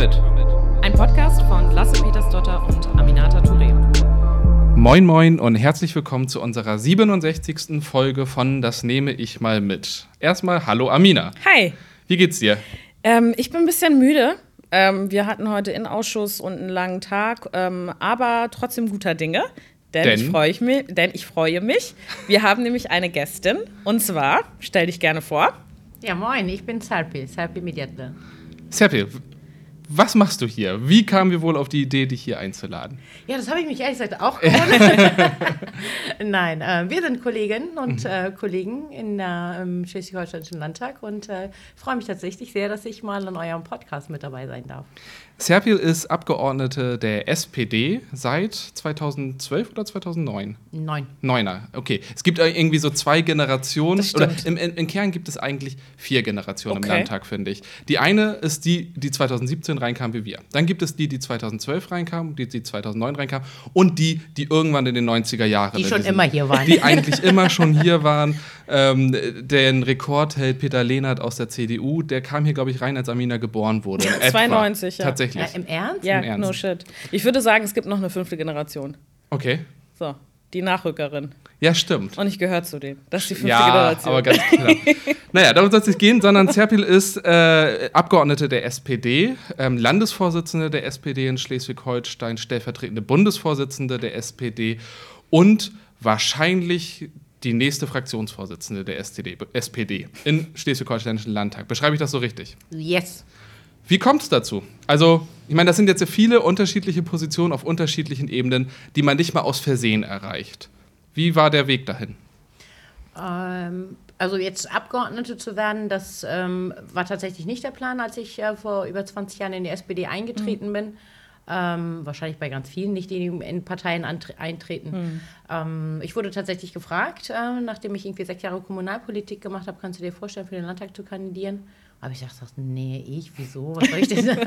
mit. Ein Podcast von Lasse Petersdotter und Aminata Touré. Moin Moin und herzlich willkommen zu unserer 67. Folge von Das nehme ich mal mit. Erstmal Hallo Amina. Hi. Wie geht's dir? Ähm, ich bin ein bisschen müde. Ähm, wir hatten heute Innenausschuss und einen langen Tag, ähm, aber trotzdem guter Dinge. Denn, Denn? Ich freue mich, denn ich freue mich. Wir haben nämlich eine Gästin. Und zwar, stell dich gerne vor. Ja, moin, ich bin Sarpi, Sarpi Mediatle. Serpil, was machst du hier? Wie kamen wir wohl auf die Idee, dich hier einzuladen? Ja, das habe ich mich ehrlich gesagt auch gewundert. Nein, äh, wir sind Kolleginnen und äh, Kollegen in der, im Schleswig-Holsteinischen Landtag und äh, freue mich tatsächlich sehr, dass ich mal an eurem Podcast mit dabei sein darf. Serpil ist Abgeordnete der SPD seit 2012 oder 2009? Neun. Neuner, okay. Es gibt irgendwie so zwei Generationen, oder im, im, Kern gibt es eigentlich vier Generationen Okay. im Landtag, finde ich. Die eine ist die, die 2017 reinkam wie wir. Dann gibt es die, die 2012 reinkam, die, die 2009 reinkam und die, die irgendwann in den 90er Jahren. Die schon immer hier waren. Die eigentlich immer schon hier waren. Ähm, den Rekord hält Peter Lehnert aus der CDU. Der kam hier, glaube ich, rein, als Amina geboren wurde. etwa. 92, ja. Tatsächlich. Ja, Im Ernst? Ja, Im Ernst. no shit. Ich würde sagen, es gibt noch eine fünfte Generation. Okay. So, die Nachrückerin. Ja, stimmt. Und ich gehöre zu denen. Das ist die fünfte ja, Generation. aber ganz klar. naja, darum soll es nicht gehen, sondern Zerpil ist äh, Abgeordnete der SPD, ähm, Landesvorsitzende der SPD in Schleswig-Holstein, stellvertretende Bundesvorsitzende der SPD und wahrscheinlich die nächste Fraktionsvorsitzende der STD, SPD im Schleswig-Holsteinischen Landtag. Beschreibe ich das so richtig? Yes. Wie kommt es dazu? Also, ich meine, das sind jetzt viele unterschiedliche Positionen auf unterschiedlichen Ebenen, die man nicht mal aus Versehen erreicht. Wie war der Weg dahin? Ähm, also jetzt Abgeordnete zu werden, das ähm, war tatsächlich nicht der Plan, als ich äh, vor über 20 Jahren in die SPD eingetreten bin. Ähm, wahrscheinlich bei ganz vielen nicht, die in Parteien eintreten. Ähm, ich wurde tatsächlich gefragt, äh, nachdem ich irgendwie sechs Jahre Kommunalpolitik gemacht habe, kannst du dir vorstellen, für den Landtag zu kandidieren? Aber ich dachte, nee, ich, wieso? Was soll ich denn?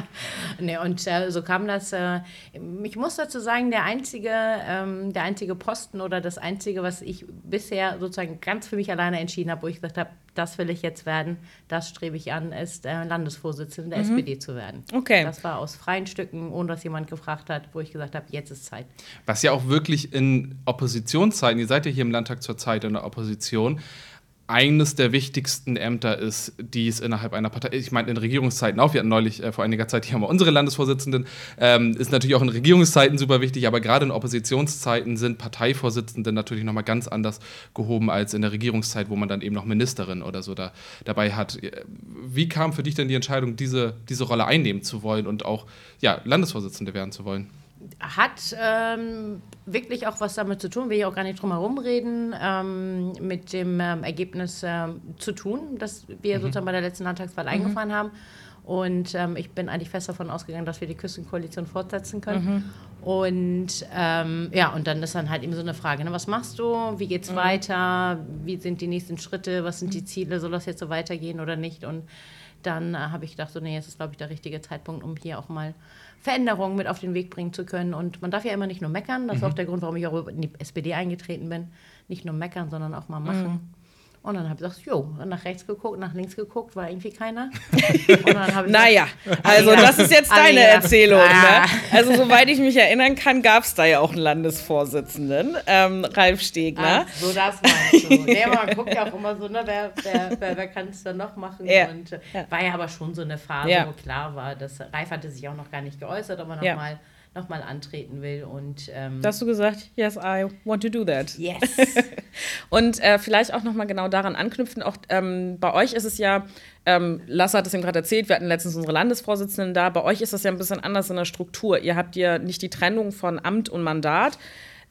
nee, und äh, so kam das. Äh, ich muss dazu sagen, der einzige, ähm, der einzige Posten oder das einzige, was ich bisher sozusagen ganz für mich alleine entschieden habe, wo ich gesagt habe, das will ich jetzt werden, das strebe ich an, ist äh, Landesvorsitzende der SPD zu werden. Okay. Das war aus freien Stücken, ohne dass jemand gefragt hat, wo ich gesagt habe, jetzt ist Zeit. Was ja auch wirklich in Oppositionszeiten, ihr seid ja hier im Landtag zurzeit in der Opposition, eines der wichtigsten Ämter ist, die es innerhalb einer Partei, ich meine in Regierungszeiten auch, wir hatten neulich äh, vor einiger Zeit hier mal unsere Landesvorsitzenden, ähm, ist natürlich auch in Regierungszeiten super wichtig, aber gerade in Oppositionszeiten sind Parteivorsitzende natürlich nochmal ganz anders gehoben als in der Regierungszeit, wo man dann eben noch Ministerin oder so da, dabei hat. Wie kam für dich denn die Entscheidung, diese, diese Rolle einnehmen zu wollen und auch ja, Landesvorsitzende werden zu wollen? Hat ähm, wirklich auch was damit zu tun, will ich auch gar nicht drum herum reden, ähm, mit dem ähm, Ergebnis ähm, zu tun, das wir sozusagen bei der letzten Landtagswahl eingefahren haben. Und ähm, ich bin eigentlich fest davon ausgegangen, dass wir die Küstenkoalition fortsetzen können. Und ähm, ja, und dann ist dann halt eben so eine Frage, ne, was machst du, wie geht's weiter, wie sind die nächsten Schritte, was sind die Ziele, soll das jetzt so weitergehen oder nicht? Und dann äh, habe ich gedacht, so, nee, jetzt ist, glaube ich, der richtige Zeitpunkt, um hier auch mal Veränderungen mit auf den Weg bringen zu können. Und man darf ja immer nicht nur meckern, das ist auch der Grund, warum ich auch in die SPD eingetreten bin. Nicht nur meckern, sondern auch mal machen. Und dann habe ich gesagt, jo, nach rechts geguckt, nach links geguckt, war irgendwie keiner. Naja, also das ist jetzt deine Erzählung. ah. Ne? Also soweit ich mich erinnern kann, gab es da ja auch einen Landesvorsitzenden, ähm, Ralf Stegner. Ach, so das meinst du. Nee, aber man guckt ja auch immer so, ne, wer, wer, wer, wer kann es dann noch machen? Ja. Und äh, war ja aber schon so eine Phase, Ja. wo klar war, dass Ralf hatte sich auch noch gar nicht geäußert, ob er Ja. Nochmal noch mal antreten will. Und ähm, Da hast du gesagt, yes, I want to do that. yes. Und äh, vielleicht auch nochmal genau daran anknüpfen, auch ähm, bei euch ist es ja, ähm, Lasse hat es eben gerade erzählt, wir hatten letztens unsere Landesvorsitzenden da, bei euch ist das ja ein bisschen anders in der Struktur. Ihr habt ja nicht die Trennung von Amt und Mandat.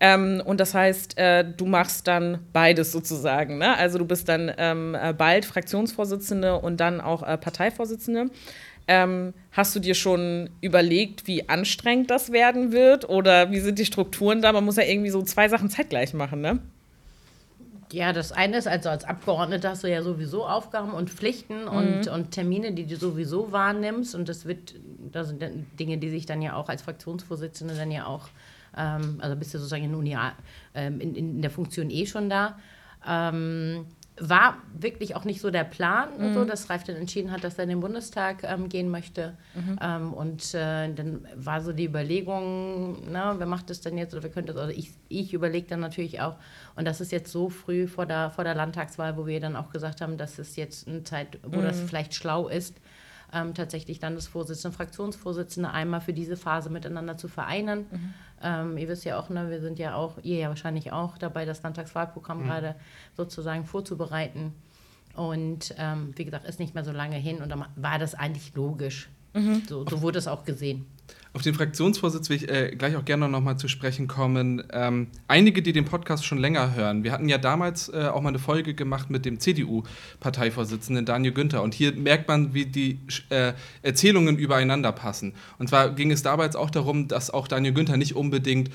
Ähm, und das heißt, äh, du machst dann beides sozusagen. Ne? Also du bist dann ähm, äh, bald Fraktionsvorsitzende und dann auch äh, Parteivorsitzende. Ähm, hast du dir schon überlegt, wie anstrengend das werden wird? Oder wie sind die Strukturen da? Man muss ja irgendwie so zwei Sachen zeitgleich machen, ne? Ja, das eine ist, also als Abgeordneter hast du ja sowieso Aufgaben und Pflichten und, und Termine, die du sowieso wahrnimmst. Und das wird, das sind Dinge, die sich dann ja auch als Fraktionsvorsitzende dann ja auch, ähm, also bist du sozusagen in, Uni, ähm, in, in der Funktion eh schon da. Ähm, war wirklich auch nicht so der Plan, mhm. so, dass Reif dann entschieden hat, dass er in den Bundestag ähm, gehen möchte. Mhm. Ähm, und äh, dann war so die Überlegung, na, wer macht das denn jetzt oder wer könnte das? Oder ich, ich überlege dann natürlich auch. Und das ist jetzt so früh vor der, vor der Landtagswahl, wo wir dann auch gesagt haben, dass es jetzt eine Zeit, wo mhm. das vielleicht schlau ist, ähm, tatsächlich Landesvorsitzende, Fraktionsvorsitzende einmal für diese Phase miteinander zu vereinen. Ähm, ihr wisst ja auch, ne, wir sind ja auch, ihr ja wahrscheinlich auch dabei, das Landtagswahlprogramm mhm. gerade sozusagen vorzubereiten. Und ähm, wie gesagt, ist nicht mehr so lange hin und dann war das eigentlich logisch. Mhm. So, so wurde es auch gesehen. Auf den Fraktionsvorsitz will ich äh, gleich auch gerne noch mal zu sprechen kommen. Ähm, einige, die den Podcast schon länger hören, wir hatten ja damals äh, auch mal eine Folge gemacht mit dem CDU-Parteivorsitzenden Daniel Günther. Und hier merkt man, wie die äh, Erzählungen übereinander passen. Und zwar ging es jetzt auch darum, dass auch Daniel Günther nicht unbedingt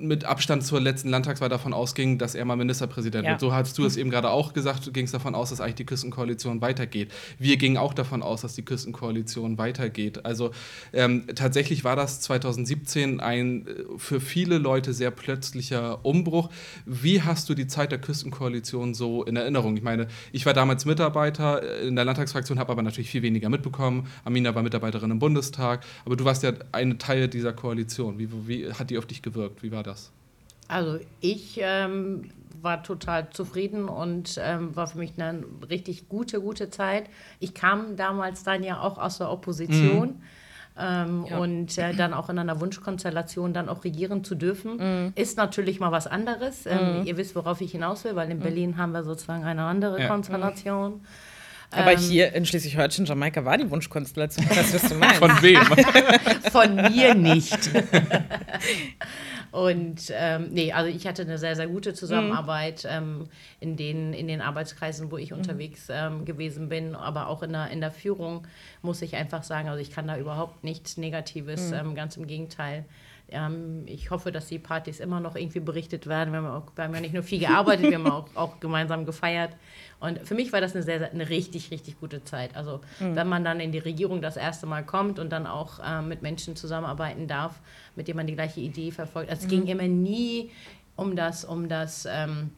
mit Abstand zur letzten Landtagswahl davon ausging, dass er mal Ministerpräsident ja. wird. So hast du es eben gerade auch gesagt, du gingst davon aus, dass eigentlich die Küstenkoalition weitergeht. Wir gingen auch davon aus, dass die Küstenkoalition weitergeht. Also ähm, tatsächlich war das 2017 ein äh, für viele Leute sehr plötzlicher Umbruch. Wie hast du die Zeit der Küstenkoalition so in Erinnerung? Ich meine, ich war damals Mitarbeiter äh, in der Landtagsfraktion, habe aber natürlich viel weniger mitbekommen. Amina war Mitarbeiterin im Bundestag, aber du warst ja ein Teil dieser Koalition. Wie, wie hat die auf dich gewirkt? Wie war das? Das? Also ich ähm, war total zufrieden und ähm, war für mich eine richtig gute, gute Zeit. Ich kam damals dann ja auch aus der Opposition. Mhm. Ähm, ja. Und äh, dann auch in einer Wunschkonstellation dann auch regieren zu dürfen, mhm. ist natürlich mal was anderes. Ähm, mhm. Ihr wisst, worauf ich hinaus will, weil in mhm. Berlin haben wir sozusagen eine andere ja. Konstellation. Aber ähm, hier in Schleswig-Holstein, Jamaika war die Wunschkonstellation. Was wirst du meinen? Von wem? Von mir nicht. Und ähm, nee, also ich hatte eine sehr, sehr gute Zusammenarbeit mhm. ähm, in, den, in den Arbeitskreisen, wo ich mhm. unterwegs ähm, gewesen bin, aber auch in der, in der Führung muss ich einfach sagen, also ich kann da überhaupt nichts Negatives, mhm. Ähm, ganz im Gegenteil. Ähm, ich hoffe, dass die Partys immer noch irgendwie berichtet werden. Wir haben, auch, wir haben ja nicht nur viel gearbeitet, wir haben auch, auch gemeinsam gefeiert. Und für mich war das eine, sehr, eine richtig, richtig gute Zeit. Also mhm. wenn man dann in die Regierung das erste Mal kommt und dann auch äh, mit Menschen zusammenarbeiten darf, mit denen man die gleiche Idee verfolgt. Also es mhm. ging immer nie um das, um das ähm,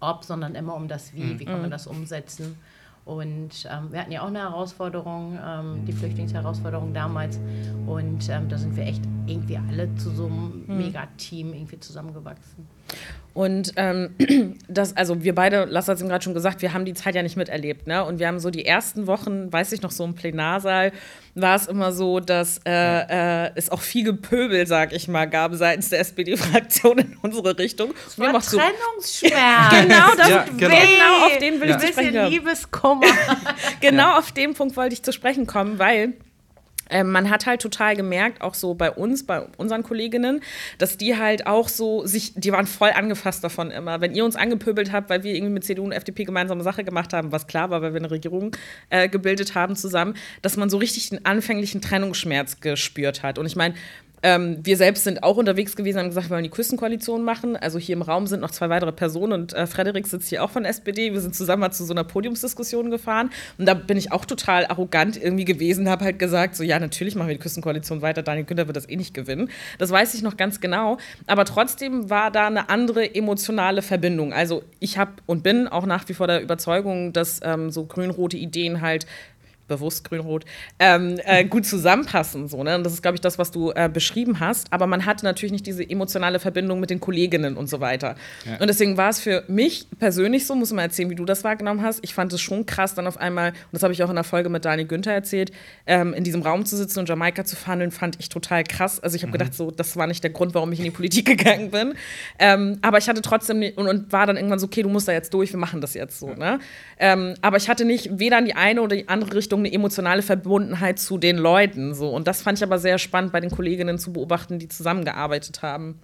Ob, sondern immer um das Wie. Mhm. Wie kann man mhm. das umsetzen? Und ähm, wir hatten ja auch eine Herausforderung, ähm, die Flüchtlingsherausforderung damals. Und ähm, da sind wir echt irgendwie alle zu so einem mhm. Megateam irgendwie zusammengewachsen. Und ähm, das, also wir beide, Lass hat es ihm gerade schon gesagt, wir haben die Zeit ja nicht miterlebt, ne? Und wir haben so die ersten Wochen, weiß ich noch, so im Plenarsaal war es immer so, dass äh, äh, es auch viel Gepöbel, sag ich mal, gab seitens der SPD-Fraktion in unsere Richtung. Das war so, Trennungsschmerz. genau, das ja, genau. genau auf den will ja. ich zu sprechen kommen. Liebeskummer. genau ja. auf den Punkt wollte ich zu sprechen kommen, weil ähm, man hat halt total gemerkt, auch so bei uns, bei unseren Kolleginnen, dass die halt auch so sich, die waren voll angefasst davon immer. Wenn ihr uns angepöbelt habt, weil wir irgendwie mit CDU und FDP gemeinsame Sache gemacht haben, was klar war, weil wir eine Regierung äh, gebildet haben zusammen, dass man so richtig den anfänglichen Trennungsschmerz gespürt hat. Und ich meine, ähm, wir selbst sind auch unterwegs gewesen und haben gesagt, wir wollen die Küstenkoalition machen. Also hier im Raum sind noch zwei weitere Personen und äh, Frederik sitzt hier auch von SPD. Wir sind zusammen mal zu so einer Podiumsdiskussion gefahren und da bin ich auch total arrogant irgendwie gewesen, habe halt gesagt, so ja, natürlich machen wir die Küstenkoalition weiter, Daniel Günther wird das eh nicht gewinnen. Das weiß ich noch ganz genau. Aber trotzdem war da eine andere emotionale Verbindung. Also ich habe und bin auch nach wie vor der Überzeugung, dass ähm, so grün-rote Ideen halt bewusst grün-rot, ähm, äh, gut zusammenpassen. So, ne? Und das ist, glaube ich, das, was du äh, beschrieben hast. Aber man hatte natürlich nicht diese emotionale Verbindung mit den Kolleginnen und so weiter. Ja. Und deswegen war es für mich persönlich so, muss man erzählen, wie du das wahrgenommen hast. Ich fand es schon krass, dann auf einmal, und das habe ich auch in der Folge mit Dani Günther erzählt, ähm, in diesem Raum zu sitzen und Jamaika zu verhandeln, fand ich total krass. Also ich habe mhm. gedacht, so, das war nicht der Grund, warum ich in die Politik gegangen bin. Ähm, aber ich hatte trotzdem, und, und, war dann irgendwann so, okay, du musst da jetzt durch, wir machen das jetzt so. Ne? Ähm, aber ich hatte nicht weder in die eine oder die andere Richtung eine emotionale Verbundenheit zu den Leuten. So. Und das fand ich aber sehr spannend bei den Kolleginnen zu beobachten, die zusammengearbeitet haben.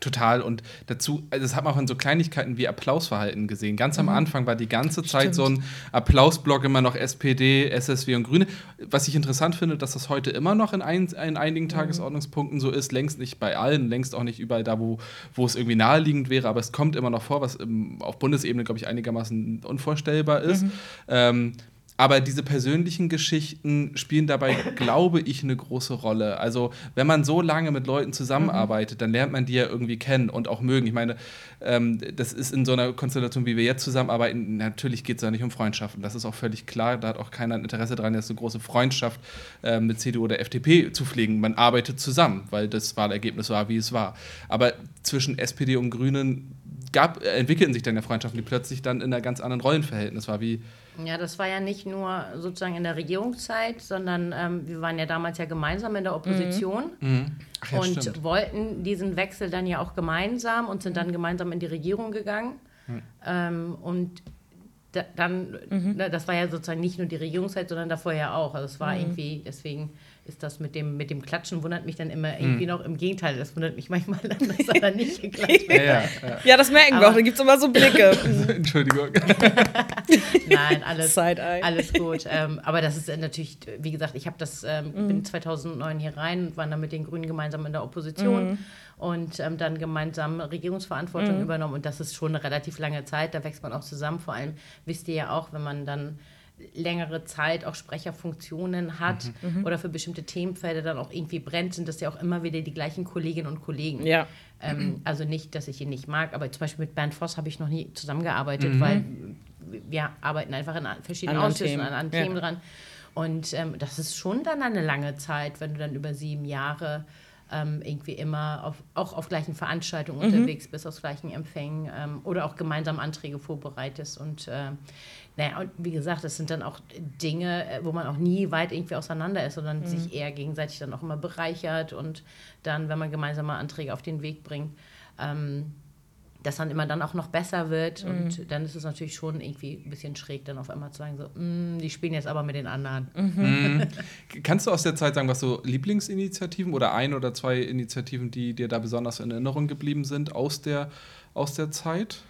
Total. Und dazu, also das hat man auch in so Kleinigkeiten wie Applausverhalten gesehen. Ganz am mhm. Anfang war die ganze Zeit Stimmt. so ein Applausblock immer noch SPD, SSW und Grüne. Was ich interessant finde, dass das heute immer noch in, ein, in einigen mhm. Tagesordnungspunkten so ist. Längst nicht bei allen, längst auch nicht überall da, wo, wo es irgendwie naheliegend wäre. Aber es kommt immer noch vor, was im, auf Bundesebene, glaube ich, einigermaßen unvorstellbar ist. Mhm. Ähm, aber diese persönlichen Geschichten spielen dabei, glaube ich, eine große Rolle. Also, wenn man so lange mit Leuten zusammenarbeitet, dann lernt man die ja irgendwie kennen und auch mögen. Ich meine, ähm, das ist in so einer Konstellation, wie wir jetzt zusammenarbeiten, natürlich geht es da nicht um Freundschaften. Das ist auch völlig klar. Da hat auch keiner ein Interesse daran, jetzt eine große Freundschaft äh, mit CDU oder FDP zu pflegen. Man arbeitet zusammen, weil das Wahlergebnis war, wie es war. Aber zwischen SPD und Grünen gab, entwickelten sich dann ja Freundschaften, die plötzlich dann in einer ganz anderen Rollenverhältnis war, wie ja, das war ja nicht nur sozusagen in der Regierungszeit, sondern ähm, wir waren ja damals ja gemeinsam in der Opposition mhm. mhm. Ja, und stimmt. wollten diesen Wechsel dann ja auch gemeinsam und sind dann gemeinsam in die Regierung gegangen. Mhm. Ähm, und da, dann, mhm. das war ja sozusagen nicht nur die Regierungszeit, sondern davor ja auch. Also es war mhm. irgendwie, deswegen ist das mit dem, mit dem Klatschen wundert mich dann immer irgendwie hm. noch im Gegenteil. Das wundert mich manchmal dann, dass er dann nicht geklatscht wird. Ja, ja, ja. das merken wir auch. Da gibt es immer so Blicke. Entschuldigung. Nein, alles, alles gut. Ähm, aber das ist natürlich, wie gesagt, ich habe das, ähm, mhm. bin 2009 hier rein und war dann mit den Grünen gemeinsam in der Opposition. Mhm. Und ähm, dann gemeinsam Regierungsverantwortung mhm. übernommen. Und das ist schon eine relativ lange Zeit. Da wächst man auch zusammen. Vor allem wisst ihr ja auch, wenn man dann längere Zeit auch Sprecherfunktionen hat mhm. mhm. oder für bestimmte Themenfelder dann auch irgendwie brennt, sind das ja auch immer wieder die gleichen Kolleginnen und Kollegen. Ja. Ähm, also nicht, dass ich ihn nicht mag, aber zum Beispiel mit Bernd Voss habe ich noch nie zusammengearbeitet, mhm. weil wir arbeiten einfach in verschiedenen Ausschüssen Themen. an, an Themen dran. Und ähm, das ist schon dann eine lange Zeit, wenn du dann über sieben Jahre ähm, irgendwie immer auf, auch auf gleichen Veranstaltungen mhm. unterwegs bist, aus gleichen Empfängen ähm, oder auch gemeinsam Anträge vorbereitest. Und äh, naja, und wie gesagt, das sind dann auch Dinge, äh, wo man auch nie weit irgendwie auseinander ist, sondern mhm. sich eher gegenseitig dann auch immer bereichert und dann, wenn man gemeinsam mal Anträge auf den Weg bringt, ähm, das dann immer dann auch noch besser wird. Mhm. Und dann ist es natürlich schon irgendwie ein bisschen schräg, dann auf einmal zu sagen, so, mm, die spielen jetzt aber mit den anderen. Mhm. Kannst du aus der Zeit sagen, was so Lieblingsinitiativen oder ein oder zwei Initiativen, die dir da besonders in Erinnerung geblieben sind aus der, aus der Zeit?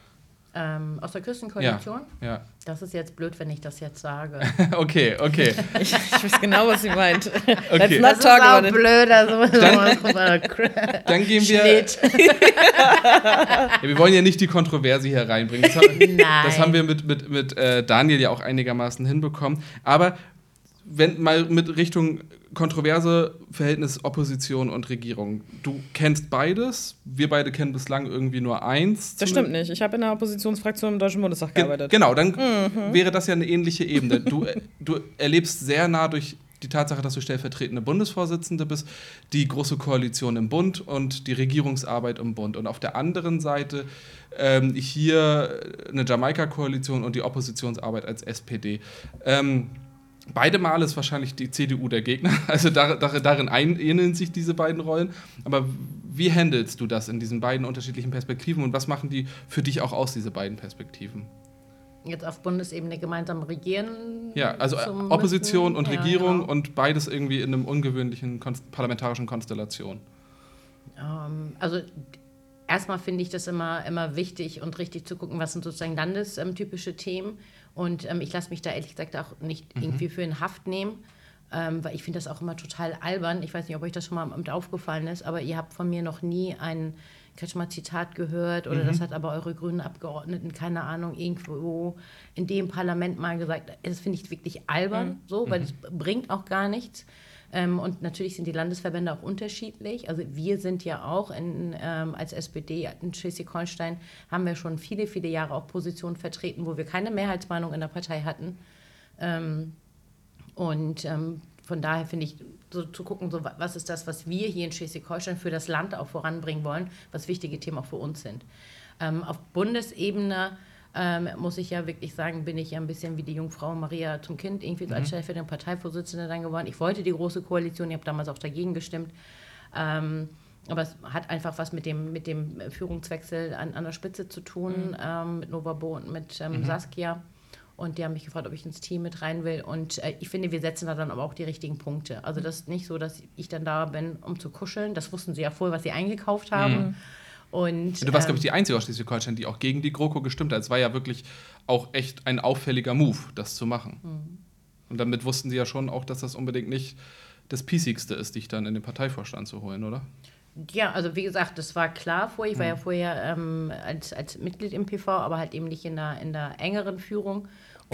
Ähm, aus der Küstenkoalition? Ja, ja. Das ist jetzt blöd, wenn ich das jetzt sage. okay, okay. Ich, ich, weiß genau, was sie meint. Okay. Let's not das talk ist about auch blöd. Also dann, dann gehen wir. ja, wir wollen ja nicht die Kontroverse hier reinbringen. Das, haben, das haben wir mit, mit, mit äh, Daniel ja auch einigermaßen hinbekommen. Aber wenn mal mit Richtung kontroverse Verhältnis Opposition und Regierung. Du kennst beides. Wir beide kennen bislang irgendwie nur eins. Das stimmt nicht. Ich habe in der Oppositionsfraktion im Deutschen Bundestag gearbeitet. Ge genau, dann mhm. wäre das ja eine ähnliche Ebene. Du, du erlebst sehr nah durch die Tatsache, dass du stellvertretende Bundesvorsitzende bist, die große Koalition im Bund und die Regierungsarbeit im Bund. Und auf der anderen Seite ähm, hier eine Jamaika-Koalition und die Oppositionsarbeit als SPD. Ähm, Beide Male ist wahrscheinlich die CDU der Gegner. Also dar, dar, darin ähneln sich diese beiden Rollen. Aber wie handelst du das in diesen beiden unterschiedlichen Perspektiven und was machen die für dich auch aus, diese beiden Perspektiven? Jetzt auf Bundesebene gemeinsam regieren? Ja, also Opposition und ja, Regierung genau. und beides irgendwie in einem ungewöhnlichen konst parlamentarischen Konstellation. Ähm, also erstmal finde ich das immer, immer wichtig und richtig zu gucken, was sind sozusagen landestypische Themen und ähm, ich lasse mich da ehrlich gesagt auch nicht mhm. irgendwie für in Haft nehmen, ähm, weil ich finde das auch immer total albern. Ich weiß nicht, ob euch das schon mal mit aufgefallen ist, aber ihr habt von mir noch nie ein Kretschmer-Zitat gehört oder mhm. das hat aber eure grünen Abgeordneten, keine Ahnung, irgendwo in dem Parlament mal gesagt. Das finde ich wirklich albern, mhm. so, weil es mhm. bringt auch gar nichts. Ähm, und natürlich sind die Landesverbände auch unterschiedlich. Also wir sind ja auch in, ähm, als SPD in Schleswig-Holstein, haben wir schon viele, viele Jahre auch Positionen vertreten, wo wir keine Mehrheitsmeinung in der Partei hatten. Ähm, und ähm, von daher finde ich, so zu gucken, so, was ist das, was wir hier in Schleswig-Holstein für das Land auch voranbringen wollen, was wichtige Themen auch für uns sind. Ähm, auf Bundesebene ähm, muss ich ja wirklich sagen, bin ich ja ein bisschen wie die Jungfrau Maria zum Kind, irgendwie mhm. als stellvertretende Parteivorsitzende dann geworden. Ich wollte die Große Koalition, ich habe damals auch dagegen gestimmt. Ähm, aber es hat einfach was mit dem, mit dem Führungswechsel an, an der Spitze zu tun, mhm. ähm, mit Novabo und mit ähm, mhm. Saskia. Und die haben mich gefragt, ob ich ins Team mit rein will. Und äh, ich finde, wir setzen da dann aber auch die richtigen Punkte. Also das ist nicht so, dass ich dann da bin, um zu kuscheln. Das wussten sie ja vorher, was sie eingekauft haben. Mhm. Und, du warst, ähm, glaube ich, die Einzige aus Schleswig-Holstein, die auch gegen die GroKo gestimmt hat. Es war ja wirklich auch echt ein auffälliger Move, das zu machen. Mhm. Und damit wussten sie ja schon auch, dass das unbedingt nicht das Piesigste ist, dich dann in den Parteivorstand zu holen, oder? Ja, also wie gesagt, das war klar vorher. Ich war ja mhm. vorher ähm, als, als Mitglied im PV, aber halt eben nicht in der, in der engeren Führung.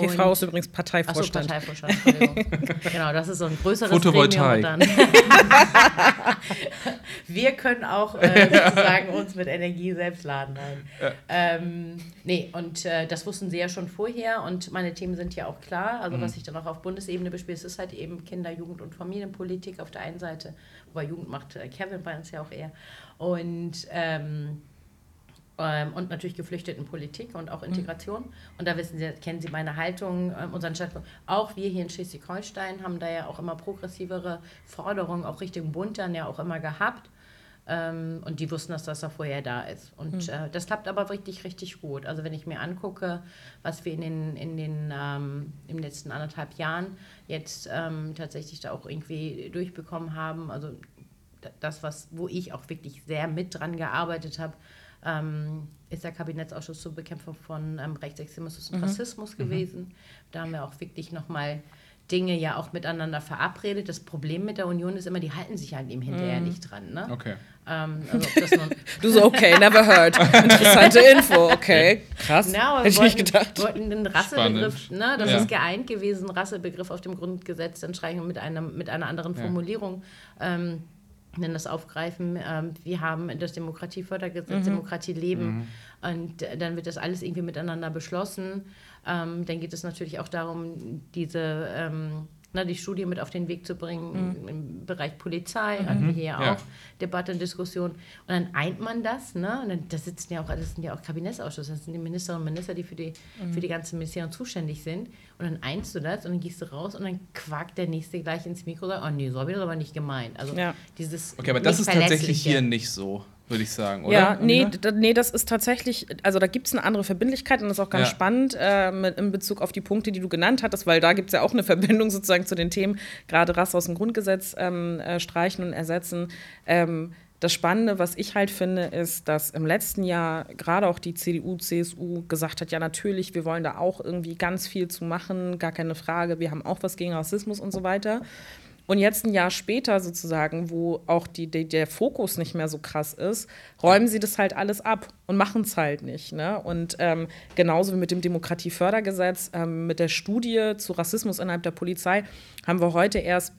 PV ist übrigens Parteivorstand. Achso, Parteivorstand, Entschuldigung. genau, das ist so ein größeres Photovoltaik. Gremium. und dann- Wir können auch äh, sozusagen uns mit Energie selbst laden. Nein. Ähm, nee, und äh, das wussten sie ja schon vorher und meine Themen sind ja auch klar. Also was ich dann auch auf Bundesebene bespiele, ist halt eben Kinder-, Jugend- und Familienpolitik auf der einen Seite, wobei Jugend macht äh, Kevin bei uns ja auch eher. Und ähm, ähm, und natürlich Geflüchtetenpolitik und auch Integration. Und da wissen Sie, kennen Sie meine Haltung, ähm, unseren Standpunkt. Auch wir hier in Schleswig-Holstein haben da ja auch immer progressivere Forderungen, auch Richtung Bund dann ja auch immer gehabt. Ähm, und die wussten, dass das da vorher da ist. Und äh, das klappt aber richtig, richtig gut. Also wenn ich mir angucke, was wir in den, in den ähm, im letzten anderthalb Jahren jetzt ähm, tatsächlich da auch irgendwie durchbekommen haben, also das, was, wo ich auch wirklich sehr mit dran gearbeitet habe, ähm, ist der Kabinettsausschuss zur Bekämpfung von ähm, Rechtsextremismus und Rassismus gewesen. Da haben wir auch wirklich nochmal Dinge ja auch miteinander verabredet. Das Problem mit der Union ist immer, die halten sich halt eben hinterher nicht dran. Ne? Okay. Ähm, also Du so, okay, never heard. Interessante Info, okay. Krass. Na, aber Hätte ich wir nicht wollten, gedacht. wollten den Rassebegriff, ne, das Ja. ist geeint gewesen, Rassebegriff auf dem Grundgesetz, dann streichen wir mit, einem, mit einer anderen Ja. Formulierung. Ähm, nennen das aufgreifen. Ähm, wir haben das Demokratiefördergesetz, Mhm. Demokratie leben und äh, dann wird das alles irgendwie miteinander beschlossen. Ähm, dann geht es natürlich auch darum, diese ähm, na, die Studie mit auf den Weg zu bringen Mhm. im Bereich Polizei, hatten wir hier ja auch Debatte und Diskussion. Und dann eint man das, ne? Und dann, das sitzen ja auch, das sind ja auch Kabinettsausschüsse, das sind die Ministerinnen und Minister, die für die, Mhm. für die ganzen Ministerien zuständig sind. Und dann einst du das und dann gehst du raus und dann quakt der Nächste gleich ins Mikro und sagt, oh nee, so habe ich das aber nicht gemeint. Also Ja. dieses Okay, aber das ist tatsächlich hier nicht so, würde ich sagen, oder? Ja, nee, nee, das ist tatsächlich, also da gibt es eine andere Verbindlichkeit und das ist auch ganz Ja. spannend äh, mit, in Bezug auf die Punkte, die du genannt hattest, weil da gibt es ja auch eine Verbindung sozusagen zu den Themen, gerade Rasse aus dem Grundgesetz ähm, äh, streichen und ersetzen. Ähm, das Spannende, was ich halt finde, ist, dass im letzten Jahr gerade auch die CDU, CSU gesagt hat, ja natürlich, wir wollen da auch irgendwie ganz viel zu machen, gar keine Frage, wir haben auch was gegen Rassismus und so weiter. Und jetzt ein Jahr später sozusagen, wo auch die, die, der Fokus nicht mehr so krass ist, räumen sie das halt alles ab und machen es halt nicht. Ne? Und ähm, genauso wie mit dem Demokratiefördergesetz, ähm, mit der Studie zu Rassismus innerhalb der Polizei, haben wir heute erst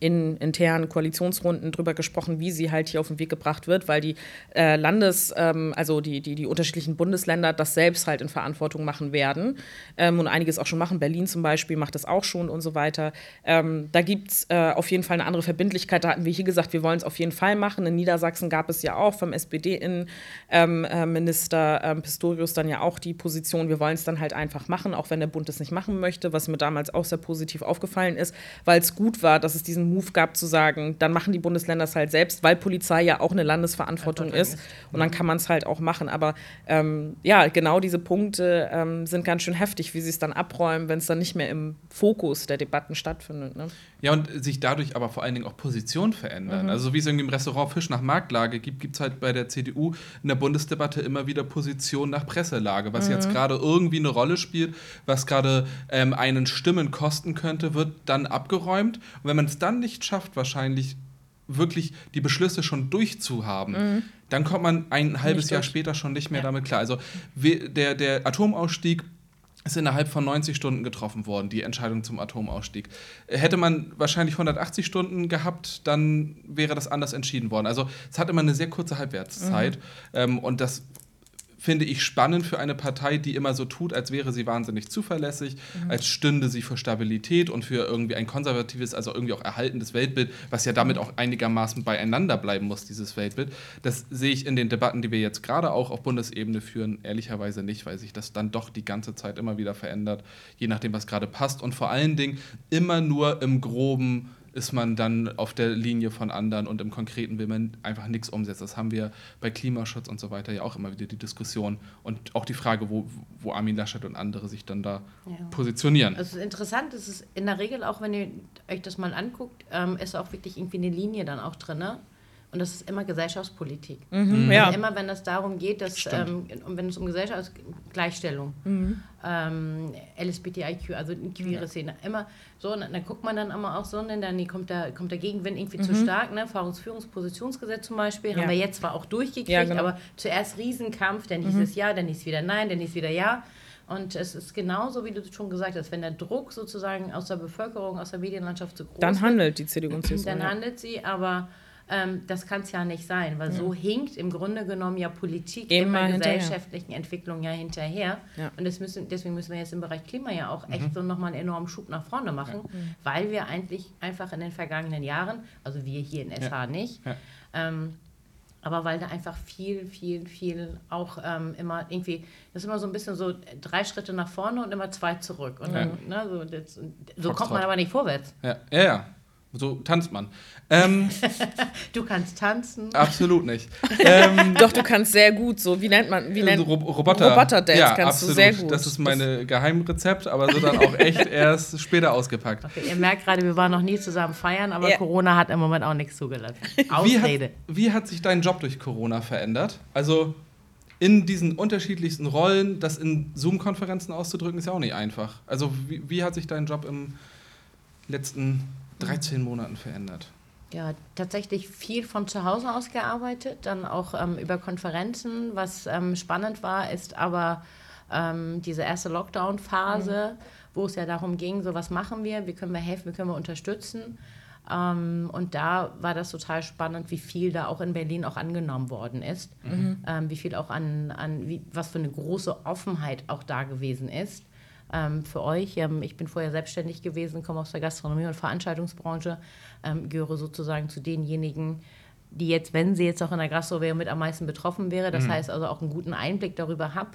in internen Koalitionsrunden drüber gesprochen, wie sie halt hier auf den Weg gebracht wird, weil die äh, Landes-, ähm, also die, die, die unterschiedlichen Bundesländer das selbst halt in Verantwortung machen werden ähm, und einiges auch schon machen. Berlin zum Beispiel macht das auch schon und so weiter. Ähm, da gibt es äh, auf jeden Fall eine andere Verbindlichkeit. Da hatten wir hier gesagt, wir wollen es auf jeden Fall machen. In Niedersachsen gab es ja auch vom SPD-Innenminister ähm, Pistorius dann ja auch die Position, wir wollen es dann halt einfach machen, auch wenn der Bund es nicht machen möchte, was mir damals auch sehr positiv aufgefallen ist, weil es gut war, dass es diesen Move gab zu sagen, dann machen die Bundesländer es halt selbst, weil Polizei ja auch eine Landesverantwortung Verantwortung ist. ist. Und dann kann man es halt auch machen. Aber ähm, ja, genau diese Punkte ähm, sind ganz schön heftig, wie sie es dann abräumen, wenn es dann nicht mehr im Fokus der Debatten stattfindet. Ne? Ja, und sich dadurch aber vor allen Dingen auch Positionen verändern. Also, so wie es irgendwie im Restaurant Fisch nach Marktlage gibt, gibt es halt bei der CDU in der Bundesdebatte immer wieder Position nach Presselage. Was jetzt gerade irgendwie eine Rolle spielt, was gerade ähm, einen Stimmen kosten könnte, wird dann abgeräumt. Und wenn man es dann nicht schafft, wahrscheinlich wirklich die Beschlüsse schon durchzuhaben, dann kommt man ein halbes Nicht Jahr durch. später schon nicht mehr Ja. damit klar. Also der, der Atomausstieg ist innerhalb von 90 Stunden getroffen worden, die Entscheidung zum Atomausstieg. Hätte man wahrscheinlich 180 Stunden gehabt, dann wäre das anders entschieden worden. Also es hat immer eine sehr kurze Halbwertszeit ähm, und das finde ich spannend für eine Partei, die immer so tut, als wäre sie wahnsinnig zuverlässig, als stünde sie für Stabilität und für irgendwie ein konservatives, also irgendwie auch erhaltendes Weltbild, was ja damit auch einigermaßen beieinander bleiben muss, dieses Weltbild. Das sehe ich in den Debatten, die wir jetzt gerade auch auf Bundesebene führen, ehrlicherweise nicht, weil sich das dann doch die ganze Zeit immer wieder verändert, je nachdem, was gerade passt. Und vor allen Dingen immer nur im Groben ist man dann auf der Linie von anderen und im Konkreten will man einfach nichts umsetzen. Das haben wir bei Klimaschutz und so weiter ja auch immer wieder die Diskussion und auch die Frage, wo, wo Armin Laschet und andere sich dann da Ja. positionieren. Also interessant ist es in der Regel auch, wenn ihr euch das mal anguckt, ähm, ist auch wirklich irgendwie eine Linie dann auch drin. Ne? Und das ist immer Gesellschaftspolitik. Mhm. Ja. Also immer wenn es darum geht, dass, ähm, und wenn es um Gesellschaftsgleichstellung, ähm, LSBTIQ, also queere Szene, immer so, und dann, guckt man dann immer auch so, und dann nee, kommt, der, kommt der Gegenwind irgendwie zu stark, ne? Erfahrungsführungspositionsgesetz zum Beispiel, Ja. haben wir jetzt zwar auch durchgekriegt, Ja, genau. aber zuerst Riesenkampf, dann hieß es ja, dann hieß es wieder nein, dann hieß es wieder ja. Und es ist genauso, wie du schon gesagt hast, wenn der Druck sozusagen aus der Bevölkerung, aus der Medienlandschaft zu groß Dann handelt die CDU und CSU. dann ja. handelt sie, aber ähm, das kann es ja nicht sein, weil so hinkt im Grunde genommen ja Politik Immer immer gesellschaftlichen Entwicklungen ja hinterher. Ja. Und das müssen, deswegen müssen wir jetzt im Bereich Klima ja auch Mhm. echt so nochmal einen enormen Schub nach vorne machen, weil wir eigentlich einfach in den vergangenen Jahren, also wir hier in SH nicht, Ja. ähm, aber weil da einfach viel, viel, viel auch ähm, immer irgendwie, das ist immer so ein bisschen so drei Schritte nach vorne und immer zwei zurück. Und dann, ne, so, das, so kommt man aber nicht vorwärts. Ja, ja, ja. So tanzt man. Ähm, Du kannst tanzen. absolut nicht. Ähm, Doch, du kannst sehr gut so, wie nennt man, wie nennt so Rob- Roboter. Roboterdance ja, kannst absolut. du sehr gut. Das ist meine Geheimrezept, aber so dann auch echt erst später ausgepackt. Okay, ihr merkt gerade, wir waren noch nie zusammen feiern, aber Ja. Corona hat im Moment auch nichts zugelassen. Wie Ausrede. hat, wie hat sich dein Job durch Corona verändert? Also in diesen unterschiedlichsten Rollen, das in Zoom-Konferenzen auszudrücken, ist ja auch nicht einfach. Also wie, wie hat sich dein Job im letzten 13 Monaten verändert? Ja, tatsächlich viel von zu Hause aus gearbeitet, dann auch ähm, über Konferenzen. Was ähm, spannend war, ist aber ähm, diese erste Lockdown-Phase, wo es ja darum ging, so was machen wir, wie können wir helfen, wie können wir unterstützen. Ähm, und da war das total spannend, wie viel da auch in Berlin auch angenommen worden ist, ähm, wie viel auch an, an wie, was für eine große Offenheit auch da gewesen ist ähm, für euch. Ähm, ich bin vorher selbstständig gewesen, komme aus der Gastronomie und Veranstaltungsbranche, ähm, gehöre sozusagen zu denjenigen, die jetzt, wenn sie jetzt auch in der Gastro wäre, mit am meisten betroffen wäre. Das heißt also auch einen guten Einblick darüber habe,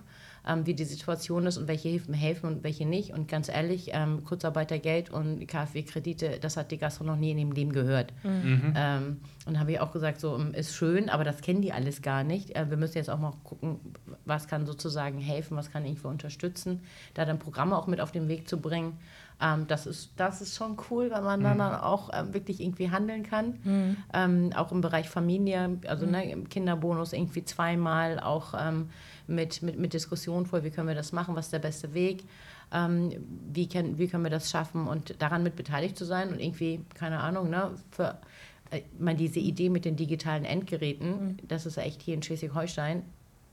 ähm, wie die Situation ist und welche Hilfen helfen und welche nicht. Und ganz ehrlich, ähm, Kurzarbeitergeld und KfW-Kredite, das hat die Gastro noch nie in dem Leben gehört. Ähm, und habe ich auch gesagt, so ähm, ist schön, aber das kennen die alles gar nicht. Äh, wir müssen jetzt auch mal gucken, was kann sozusagen helfen, was kann irgendwo unterstützen, da dann Programme auch mit auf den Weg zu bringen. Ähm, das, ist, das ist schon cool, weil man dann, dann auch ähm, wirklich irgendwie handeln kann. Ähm, auch im Bereich Familie, also ne, im Kinderbonus irgendwie zweimal, auch ähm, mit, mit, mit Diskussion vor, wie können wir das machen, was ist der beste Weg. Ähm, wie, können, wie können wir das schaffen und daran mit beteiligt zu sein und irgendwie, keine Ahnung, ne, für äh, meine, diese Idee mit den digitalen Endgeräten, das ist ja echt hier in Schleswig-Holstein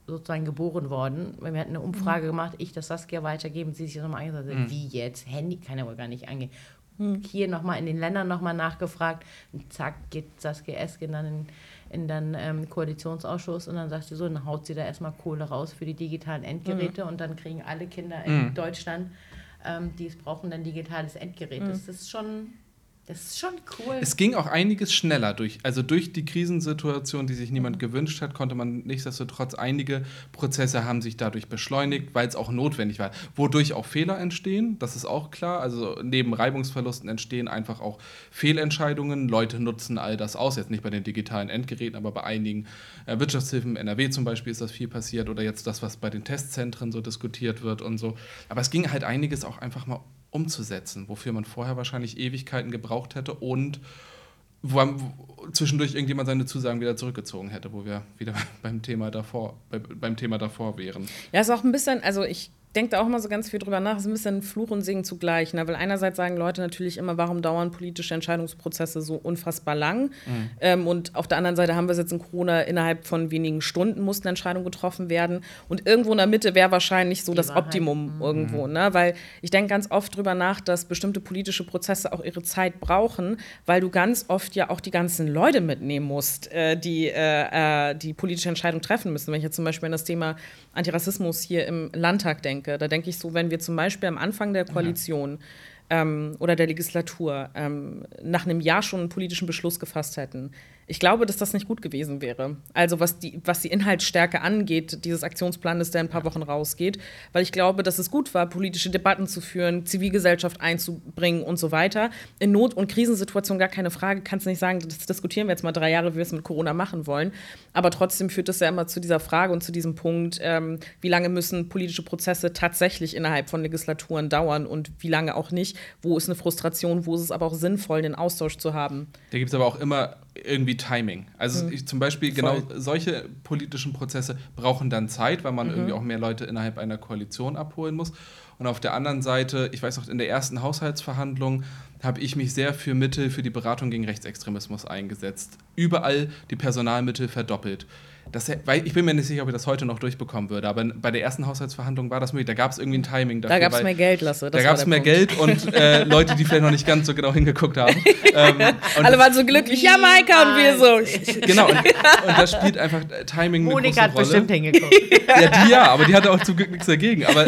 sozusagen geboren worden. Wir hatten eine Umfrage gemacht, ich das Saskia weitergeben, sie sich das nochmal angesagt, hat, wie jetzt, Handy, kann ja wohl gar nicht angehen. Hier nochmal in den Ländern nochmal nachgefragt, und zack, geht Saskia Esken dann in, in den ähm, Koalitionsausschuss und dann sagt sie so, dann haut sie da erstmal Kohle raus für die digitalen Endgeräte und dann kriegen alle Kinder in Deutschland, ähm, die es brauchen, dann digitales Endgerät. Das ist schon, das ist schon cool. Es ging auch einiges schneller durch. Also durch die Krisensituation, die sich niemand gewünscht hat, konnte man nichtsdestotrotz einige Prozesse haben sich dadurch beschleunigt, weil es auch notwendig war. Wodurch auch Fehler entstehen, das ist auch klar. Also neben Reibungsverlusten entstehen einfach auch Fehlentscheidungen. Leute nutzen all das aus. Jetzt nicht bei den digitalen Endgeräten, aber bei einigen äh, Wirtschaftshilfen, NRW zum Beispiel ist das viel passiert oder jetzt das, was bei den Testzentren so diskutiert wird und so. Aber es ging halt einiges auch einfach mal umzusetzen, wofür man vorher wahrscheinlich Ewigkeiten gebraucht hätte und wo, wo zwischendurch irgendjemand seine Zusagen wieder zurückgezogen hätte, wo wir wieder beim Thema davor, bei, beim Thema davor wären. Ja, ist auch ein bisschen, also ich denke da auch immer so ganz viel drüber nach, es ist ein bisschen Fluch und Segen zugleich. Ne? Weil einerseits sagen Leute natürlich immer, warum dauern politische Entscheidungsprozesse so unfassbar lang? Ähm, und auf der anderen Seite haben wir es jetzt in Corona, innerhalb von wenigen Stunden mussten Entscheidungen getroffen werden. Und irgendwo in der Mitte wäre wahrscheinlich so Die das Wahrheit. Optimum irgendwo. Ne? Weil ich denke ganz oft drüber nach, dass bestimmte politische Prozesse auch ihre Zeit brauchen, weil du ganz oft ja auch die ganzen Leute mitnehmen musst, äh, die äh, äh, die politische Entscheidung treffen müssen. Wenn ich jetzt zum Beispiel an das Thema Antirassismus hier im Landtag denke, da denke ich so, wenn wir zum Beispiel am Anfang der Koalition ähm, oder der Legislatur ähm, nach einem Jahr schon einen politischen Beschluss gefasst hätten. Ich glaube, dass das nicht gut gewesen wäre. Also was die, was die Inhaltsstärke angeht, dieses Aktionsplanes, der in ein paar Wochen rausgeht, weil ich glaube, dass es gut war, politische Debatten zu führen, Zivilgesellschaft einzubringen und so weiter. In Not- und Krisensituationen gar keine Frage, kannst du nicht sagen, das diskutieren wir jetzt mal drei Jahre, wie wir es mit Corona machen wollen. Aber trotzdem führt das ja immer zu dieser Frage und zu diesem Punkt, ähm, wie lange müssen politische Prozesse tatsächlich innerhalb von Legislaturen dauern und wie lange auch nicht. Wo ist eine Frustration, wo ist es aber auch sinnvoll, den Austausch zu haben. Da gibt es aber auch immer irgendwie Timing. Also ich, zum Beispiel genau Voll. solche politischen Prozesse brauchen dann Zeit, weil man irgendwie auch mehr Leute innerhalb einer Koalition abholen muss. Und auf der anderen Seite, ich weiß noch, in der ersten Haushaltsverhandlung habe ich mich sehr für Mittel für die Beratung gegen Rechtsextremismus eingesetzt. Überall die Personalmittel verdoppelt. Das, weil ich bin mir nicht sicher, ob ich das heute noch durchbekommen würde, aber bei der ersten Haushaltsverhandlung war das möglich. Da gab es irgendwie ein Timing dafür. Da gab es mehr Geld, Lasse. da gab es mehr Punkt. Geld und äh, Leute, die vielleicht noch nicht ganz so genau hingeguckt haben. ähm, Alle waren so glücklich, ja, Maika und wir so. Genau, und, und da spielt einfach Timing Monika eine große hat bestimmt hingeguckt. ja, die ja, aber die hatte auch zum Glück nichts dagegen. Aber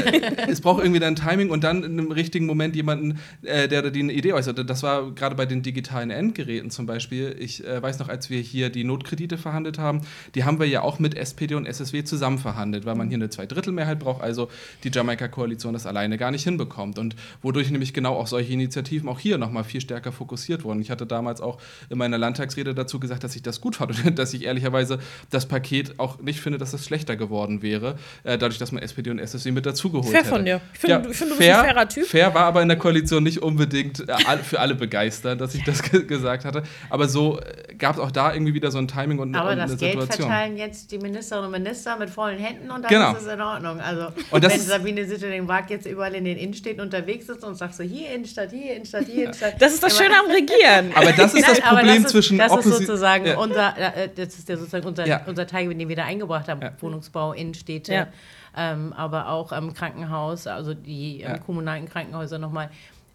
es braucht irgendwie dann Timing und dann in einem richtigen Moment jemanden, äh, der die eine Idee äußerte. Das war gerade bei den digitalen Endgeräten zum Beispiel. Ich äh, weiß noch, als wir hier die Notkredite verhandelt haben, die haben wir ja auch mit SPD und SSW zusammen verhandelt, weil man hier eine Zweidrittelmehrheit braucht, also die Jamaika-Koalition das alleine gar nicht hinbekommt. Und wodurch nämlich genau auch solche Initiativen auch hier nochmal viel stärker fokussiert wurden. Ich hatte damals auch in meiner Landtagsrede dazu gesagt, dass ich das gut fand und dass ich ehrlicherweise das Paket auch nicht finde, dass es schlechter geworden wäre, äh, dadurch, dass man SPD und SSW mit dazugeholt fair von dir. Ich finde, ja, find, du bist ein fairer Typ. Fair war aber in der Koalition nicht unbedingt äh, für alle begeistert, dass ich das gesagt hatte. Aber so äh, gab es auch da irgendwie wieder so ein Timing und, aber und eine Situation. Aber das Geld verteilen jetzt die Ministerinnen und Minister mit vollen Händen und dann genau. ist es in Ordnung. Also und wenn Sabine Sitte-Wag jetzt überall in den Innenstädten unterwegs ist und sagt so, hier Innenstadt, hier Innenstadt, hier Innenstadt. Das ist das Schöne am Regieren. Aber das ist das Problem das ist, zwischen Das ist sozusagen ja. unser, äh, das ist ja sozusagen unser, ja. unser Teil, den wir da eingebracht haben, ja. Wohnungsbau, Innenstädte. Ähm, aber auch im Krankenhaus, also die ähm, kommunalen Krankenhäuser nochmal.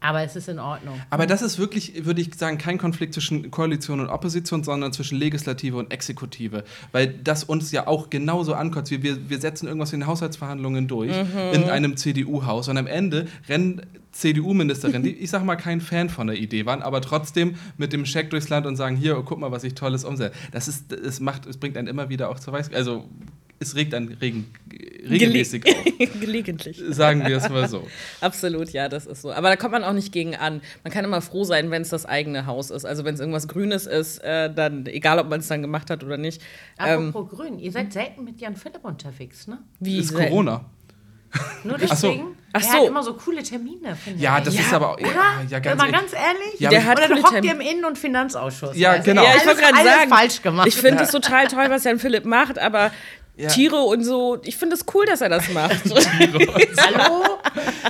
Aber es ist in Ordnung. Aber das ist wirklich, würde ich sagen, kein Konflikt zwischen Koalition und Opposition, sondern zwischen Legislative und Exekutive. Weil das uns ja auch genauso ankotzt. Wir, wir, wir setzen irgendwas in den Haushaltsverhandlungen durch, mhm. in einem CDU-Haus. Und am Ende rennen CDU-Ministerinnen, die, ich sag mal, kein Fan von der Idee waren, aber trotzdem mit dem Scheck durchs Land und sagen: Hier, guck mal, was ich Tolles umsetze. Das ist, es macht, es bringt einen immer wieder auch zur Weiß. Also es regt einen regen, regelmäßig Gele auf. Gelegentlich. Sagen wir es mal so. Absolut, ja, das ist so. Aber da kommt man auch nicht gegen an. Man kann immer froh sein, wenn es das eigene Haus ist. Also wenn es irgendwas Grünes ist, äh, dann, egal ob man es dann gemacht hat oder nicht. Apropos ähm, Grün, ihr seid selten mit Jan Philipp unterwegs, ne? Wie? Ist selten? Corona. Nur deswegen? Ach so. Er hat immer so coole Termine, finde ja, ich. Das ja, das ist aber auch. Oder? Ja, ganz mal ganz ehrlich. Ja, der hat oder hockt ihr im Innen- und Finanzausschuss. Ja, genau. Ja, ich wollte gerade sagen, falsch gemacht. Ich finde es total toll, was Jan Philipp macht, aber ja. Tiere und so. Ich finde es cool, dass er das macht. Hallo?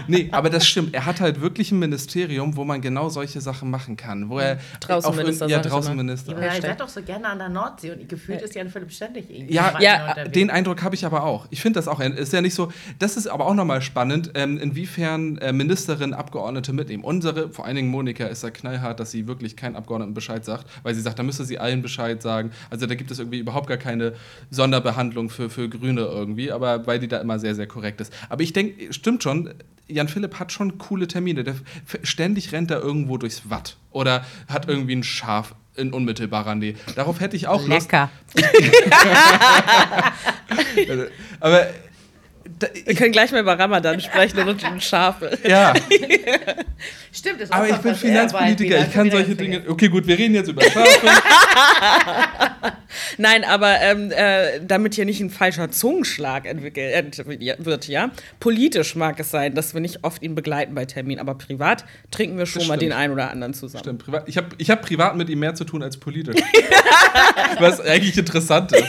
nee, aber das stimmt. Er hat halt wirklich ein Ministerium, wo man genau solche Sachen machen kann. Wo er Draußenminister. Ja, Draußenminister. Ja, ihr seid doch so gerne an der Nordsee und gefühlt ist Jan Philipp ständig irgendwie. Ja, ja den Eindruck habe ich aber auch. Ich finde das auch. Ist ja nicht so. Das ist aber auch nochmal spannend, ähm, inwiefern äh, Ministerinnen, Abgeordnete mitnehmen. Unsere, vor allen Dingen Monika, ist da knallhart, dass sie wirklich keinen Abgeordneten Bescheid sagt, weil sie sagt, da müsste sie allen Bescheid sagen. Also da gibt es irgendwie überhaupt gar keine Sonderbehandlung für, für Grüne irgendwie, aber weil die da immer sehr, sehr korrekt ist. Aber ich denke, stimmt schon, Jan Philipp hat schon coole Termine. Der ständig rennt er irgendwo durchs Watt oder hat irgendwie ein Schaf in unmittelbarer Nähe. Darauf hätte ich auch Lecker. Lust. aber da, Wir können gleich mal über Ramadan sprechen und um Schafe. Ja. Stimmt, das ist Aber ich bin Finanzpolitiker, ich kann solche Dinge. Okay, gut, wir reden jetzt über Schafe. Nein, aber ähm, äh, damit hier nicht ein falscher Zungenschlag entwickelt wird, ja. Politisch mag es sein, dass wir nicht oft ihn begleiten bei Terminen, aber privat trinken wir schon mal den einen oder anderen zusammen. Stimmt, privat. Ich habe ich hab privat mit ihm mehr zu tun als politisch. Was eigentlich interessant ist.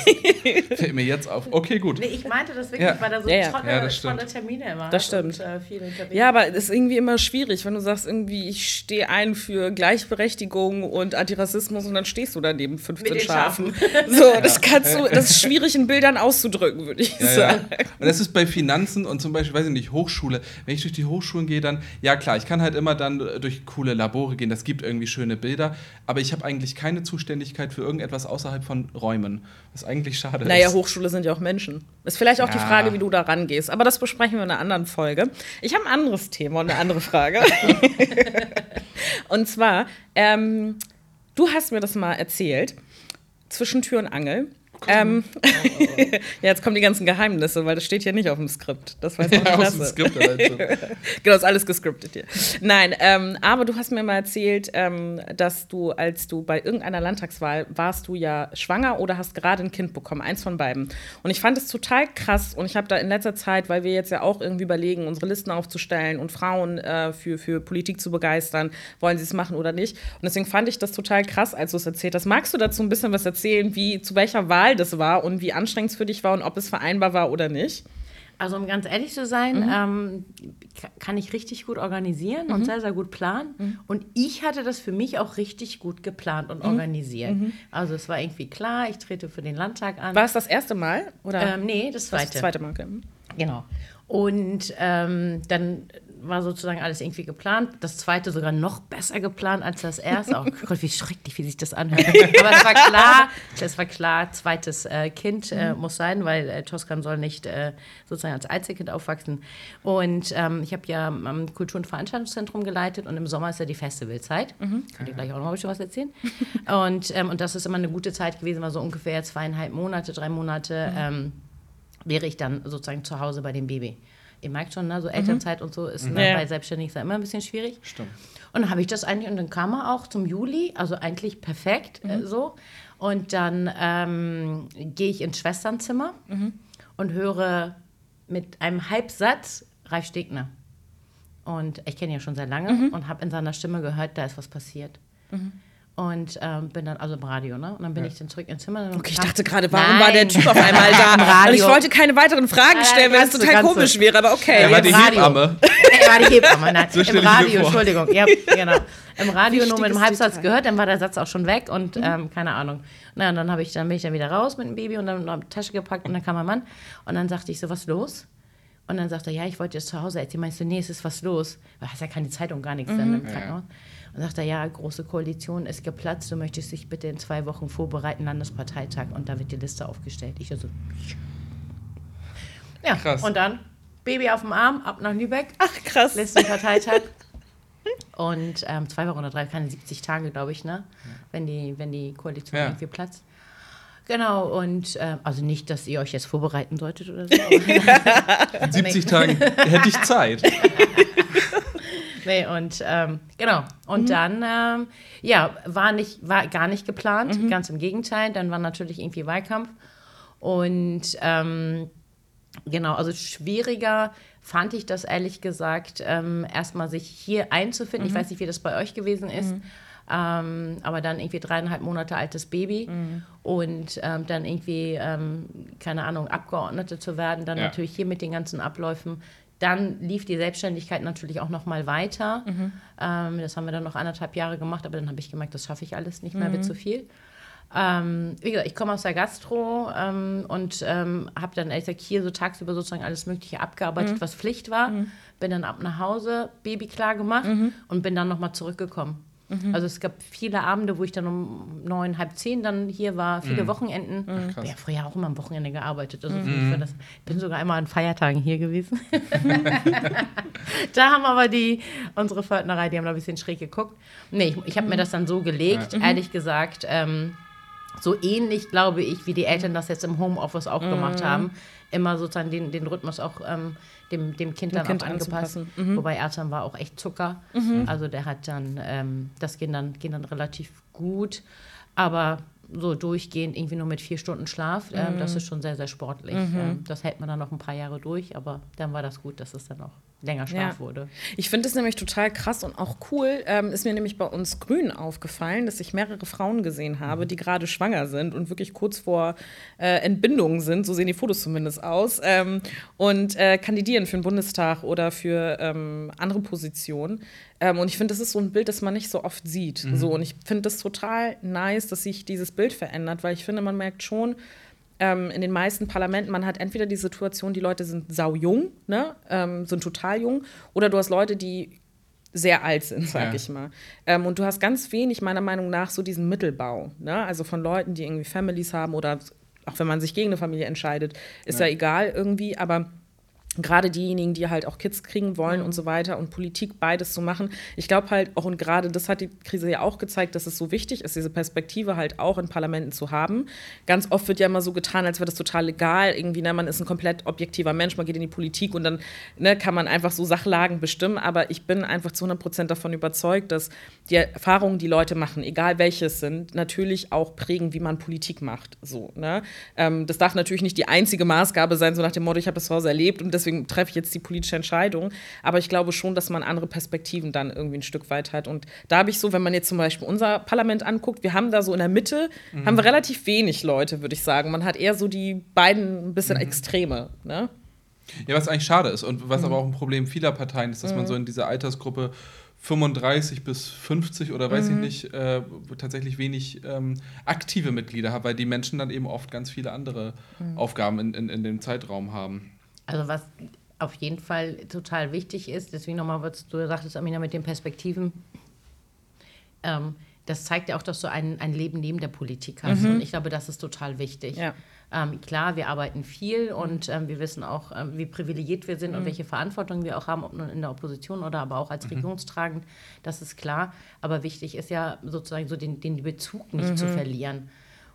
Fällt mir jetzt auf. Okay, gut. Nee, ich meinte das wirklich, ja. weil er so ja, ja. Tolle, ja, tolle Termine immer Das stimmt. Und, äh, ja, aber es ist irgendwie immer schwierig, wenn du sagst, irgendwie, ich stehe ein für Gleichberechtigung und Antirassismus und dann stehst du daneben 15 Schafen. Schafen. So, das kannst du, das ist schwierig in Bildern auszudrücken, würde ich sagen. Und das ist bei Finanzen und zum Beispiel, weiß ich nicht, Hochschule. Wenn ich durch die Hochschulen gehe, dann, ja klar, ich kann halt immer dann durch coole Labore gehen, das gibt irgendwie schöne Bilder, aber ich habe eigentlich keine Zuständigkeit für irgendetwas außerhalb von Räumen, was eigentlich schade naja, ist. Naja, Hochschule sind ja auch Menschen. Ist vielleicht auch ja. die Frage, wie du da rangehst, aber das besprechen wir in einer anderen Folge. Ich habe ein anderes Thema und eine andere Frage. und zwar, ähm, du hast mir das mal erzählt zwischen Tür und Angel. Ähm, ja, jetzt kommen die ganzen Geheimnisse, weil das steht hier nicht auf dem Skript. Das weiß auch ja, nicht. Skript, genau, ist alles gescriptet hier. Nein, ähm, aber du hast mir mal erzählt, ähm, dass du, als du bei irgendeiner Landtagswahl warst, du ja schwanger oder hast gerade ein Kind bekommen, eins von beiden. Und ich fand es total krass und ich habe da in letzter Zeit, weil wir jetzt ja auch irgendwie überlegen, unsere Listen aufzustellen und Frauen äh, für, für Politik zu begeistern, wollen sie es machen oder nicht. Und deswegen fand ich das total krass, als du es erzählt hast. Magst du dazu ein bisschen was erzählen, wie zu welcher Wahl das war und wie anstrengend es für dich war und ob es vereinbar war oder nicht? Also um ganz ehrlich zu sein, mhm. ähm, kann ich richtig gut organisieren mhm. und sehr, sehr gut planen. Mhm. Und ich hatte das für mich auch richtig gut geplant und mhm. organisiert. Mhm. Also es war irgendwie klar, ich trete für den Landtag an. War es das erste Mal? Oder? Ähm, nee, das zweite. Das zweite Mal. Genau. Und ähm, dann war sozusagen alles irgendwie geplant. Das zweite sogar noch besser geplant als das erste. Oh Gott, wie schrecklich, wie sich das anhört. Aber es war klar, es war klar, zweites äh, Kind äh, mhm. muss sein, weil äh, Toskan soll nicht äh, sozusagen als Einzelkind aufwachsen. Und ähm, ich habe ja am Kultur- und Veranstaltungszentrum geleitet und im Sommer ist ja die Festivalzeit. Mhm. Könnt ihr gleich auch noch ein bisschen was erzählen. und, ähm, und das ist immer eine gute Zeit gewesen, war so ungefähr zweieinhalb Monate, drei Monate. Mhm. Ähm, wäre ich dann sozusagen zu Hause bei dem Baby ihr merkt schon, ne, so Elternzeit mhm. und so ist mhm. ne, bei Selbstständigen immer ein bisschen schwierig. Stimmt. Und dann habe ich das eigentlich, und dann kam er auch zum Juli, also eigentlich perfekt äh, mhm. äh, so. Und dann ähm, gehe ich ins Schwesternzimmer mhm. und höre mit einem Halbsatz Ralf Stegner. Und ich kenne ihn ja schon sehr lange mhm. und habe in seiner Stimme gehört, da ist was passiert. Und ähm, bin dann also im Radio, ne? Und dann bin ja. ich dann zurück ins Zimmer. Okay, ich dachte gerade, warum Nein. war der Typ auf einmal da? Im Radio. Und ich wollte keine weiteren Fragen stellen, weil es total komisch so. wäre, aber okay. Er war die Radio. Hebamme. er war die Hebamme, nein. So Im Radio, Entschuldigung. Ja, genau. Im Radio nur mit einem Halbsatz Detail. gehört, dann war der Satz auch schon weg und mhm. ähm, keine Ahnung. Na, und dann, ich, dann bin ich dann wieder raus mit dem Baby und dann habe die Tasche gepackt und dann kam mein Mann. Und dann sagte ich so, was los? Und dann sagte er, ja, ich wollte jetzt zu Hause erzählen. Meinst du, nee, es ist was los? Weil hast ja keine Zeitung, gar nichts mhm. dann im Krankenhaus. Ja. Und sagt er, ja, große Koalition ist geplatzt, du möchtest dich bitte in zwei Wochen vorbereiten, Landesparteitag und da wird die Liste aufgestellt. Ich also, ja, krass. und dann Baby auf dem Arm, ab nach Lübeck. Ach, krass. Listenparteitag. und ähm, zwei Wochen oder drei, keine 70 Tage, glaube ich, ne? Wenn die, wenn die Koalition ja. irgendwie platzt. Genau, und äh, also nicht, dass ihr euch jetzt vorbereiten solltet oder so. In 70 Tagen hätte ich Zeit. Nee, und ähm, genau. Und mhm. dann, ähm, ja, war, nicht, war gar nicht geplant, mhm. ganz im Gegenteil. Dann war natürlich irgendwie Wahlkampf. Und ähm, genau, also schwieriger fand ich das ehrlich gesagt, ähm, erstmal sich hier einzufinden. Mhm. Ich weiß nicht, wie das bei euch gewesen ist. Mhm. Ähm, aber dann irgendwie dreieinhalb Monate altes Baby mhm. und ähm, dann irgendwie, ähm, keine Ahnung, Abgeordnete zu werden, dann ja. natürlich hier mit den ganzen Abläufen dann lief die Selbstständigkeit natürlich auch noch mal weiter. Mhm. Ähm, das haben wir dann noch anderthalb Jahre gemacht, aber dann habe ich gemerkt, das schaffe ich alles nicht mehr, mhm. wird zu viel. Ähm, wie gesagt, ich komme aus der Gastro ähm, und ähm, habe dann ehrlich gesagt hier so tagsüber sozusagen alles Mögliche abgearbeitet, mhm. was Pflicht war. Mhm. Bin dann ab nach Hause, Baby klar gemacht mhm. und bin dann nochmal zurückgekommen. Mhm. Also es gab viele Abende, wo ich dann um neun, halb zehn dann hier war, viele mhm. Wochenenden. Mhm. Ich habe ja früher auch immer am Wochenende gearbeitet. Also mhm. ich das, bin sogar einmal an Feiertagen hier gewesen. da haben aber die, unsere Pförtnerei, die haben da ein bisschen schräg geguckt. Nee, ich, ich habe mir mhm. das dann so gelegt, ja. ehrlich gesagt. Ähm, so ähnlich, glaube ich, wie die Eltern das jetzt im Homeoffice auch gemacht mhm. haben. Immer sozusagen den, den Rhythmus auch ähm, dem, dem Kind dem dann kind auch angepasst. Mhm. Wobei Ertan war auch echt Zucker. Mhm. Also der hat dann, ähm, das ging dann, ging dann relativ gut. Aber so durchgehend irgendwie nur mit vier Stunden Schlaf, ähm, das mhm. ist schon sehr, sehr sportlich. Mhm. Ähm, das hält man dann noch ein paar Jahre durch, aber dann war das gut, dass es dann auch länger Schlaf ja. wurde. Ich finde es nämlich total krass und auch cool. Ähm, ist mir nämlich bei uns Grünen aufgefallen, dass ich mehrere Frauen gesehen habe, mhm. die gerade schwanger sind und wirklich kurz vor äh, Entbindung sind. So sehen die Fotos zumindest aus. Ähm, und äh, kandidieren für den Bundestag oder für ähm, andere Positionen. Ähm, und ich finde, das ist so ein Bild, das man nicht so oft sieht. Mhm. So, und ich finde das total nice, dass sich dieses Bild verändert, weil ich finde, man merkt schon, ähm, in den meisten Parlamenten, man hat entweder die Situation, die Leute sind saujung, ne, ähm, sind total jung, oder du hast Leute, die sehr alt sind, sag ja. ich mal. Ähm, und du hast ganz wenig, meiner Meinung nach, so diesen Mittelbau. Ne? Also von Leuten, die irgendwie Families haben oder auch wenn man sich gegen eine Familie entscheidet, ist ja, ja egal irgendwie, aber gerade diejenigen, die halt auch Kids kriegen wollen und so weiter und Politik beides zu machen. Ich glaube halt auch, und gerade das hat die Krise ja auch gezeigt, dass es so wichtig ist, diese Perspektive halt auch in Parlamenten zu haben. Ganz oft wird ja immer so getan, als wäre das total legal. Irgendwie, ne, man ist ein komplett objektiver Mensch, man geht in die Politik und dann ne, kann man einfach so Sachlagen bestimmen. Aber ich bin einfach zu 100 Prozent davon überzeugt, dass die Erfahrungen, die Leute machen, egal welches sind, natürlich auch prägen, wie man Politik macht. So, ne? Ähm, das darf natürlich nicht die einzige Maßgabe sein, so nach dem Motto, ich habe das zu Hause erlebt und deswegen deswegen treffe ich jetzt die politische Entscheidung. Aber ich glaube schon, dass man andere Perspektiven dann irgendwie ein Stück weit hat. Und da habe ich so, wenn man jetzt zum Beispiel unser Parlament anguckt, wir haben da so in der Mitte, mhm. haben wir relativ wenig Leute, würde ich sagen. Man hat eher so die beiden ein bisschen mhm. Extreme. Ne? Ja, was eigentlich schade ist und was mhm. aber auch ein Problem vieler Parteien ist, dass mhm. man so in dieser Altersgruppe 35 bis 50 oder weiß mhm. ich nicht, äh, tatsächlich wenig ähm, aktive Mitglieder hat, weil die Menschen dann eben oft ganz viele andere mhm. Aufgaben in, in, in dem Zeitraum haben. Also was auf jeden Fall total wichtig ist, deswegen nochmal, was du sagtest, Amina, mit den Perspektiven, ähm, das zeigt ja auch, dass du ein, ein Leben neben der Politik hast. Mhm. Und ich glaube, das ist total wichtig. Ja. Ähm, klar, wir arbeiten viel und ähm, wir wissen auch, ähm, wie privilegiert wir sind mhm. und welche Verantwortung wir auch haben, ob nun in der Opposition oder aber auch als mhm. regierungstragend. Das ist klar. Aber wichtig ist ja sozusagen so den, den Bezug nicht mhm. zu verlieren.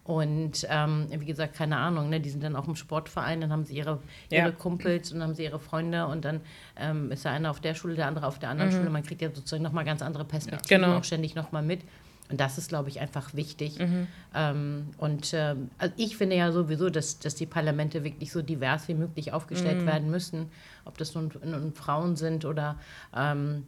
Und ähm, wie gesagt, keine Ahnung, ne, die sind dann auch im Sportverein, dann haben sie ihre, ihre ja. Kumpels und dann haben sie ihre Freunde und dann ähm, ist der eine auf der Schule, der andere auf der anderen mhm. Schule. Man kriegt ja sozusagen nochmal ganz andere Perspektiven genau. auch ständig nochmal mit. Und das ist, glaube ich, einfach wichtig. Mhm. Ähm, und äh, also ich finde ja sowieso, dass, dass die Parlamente wirklich so divers wie möglich aufgestellt mhm. werden müssen. Ob das nun, nun Frauen sind oder ähm,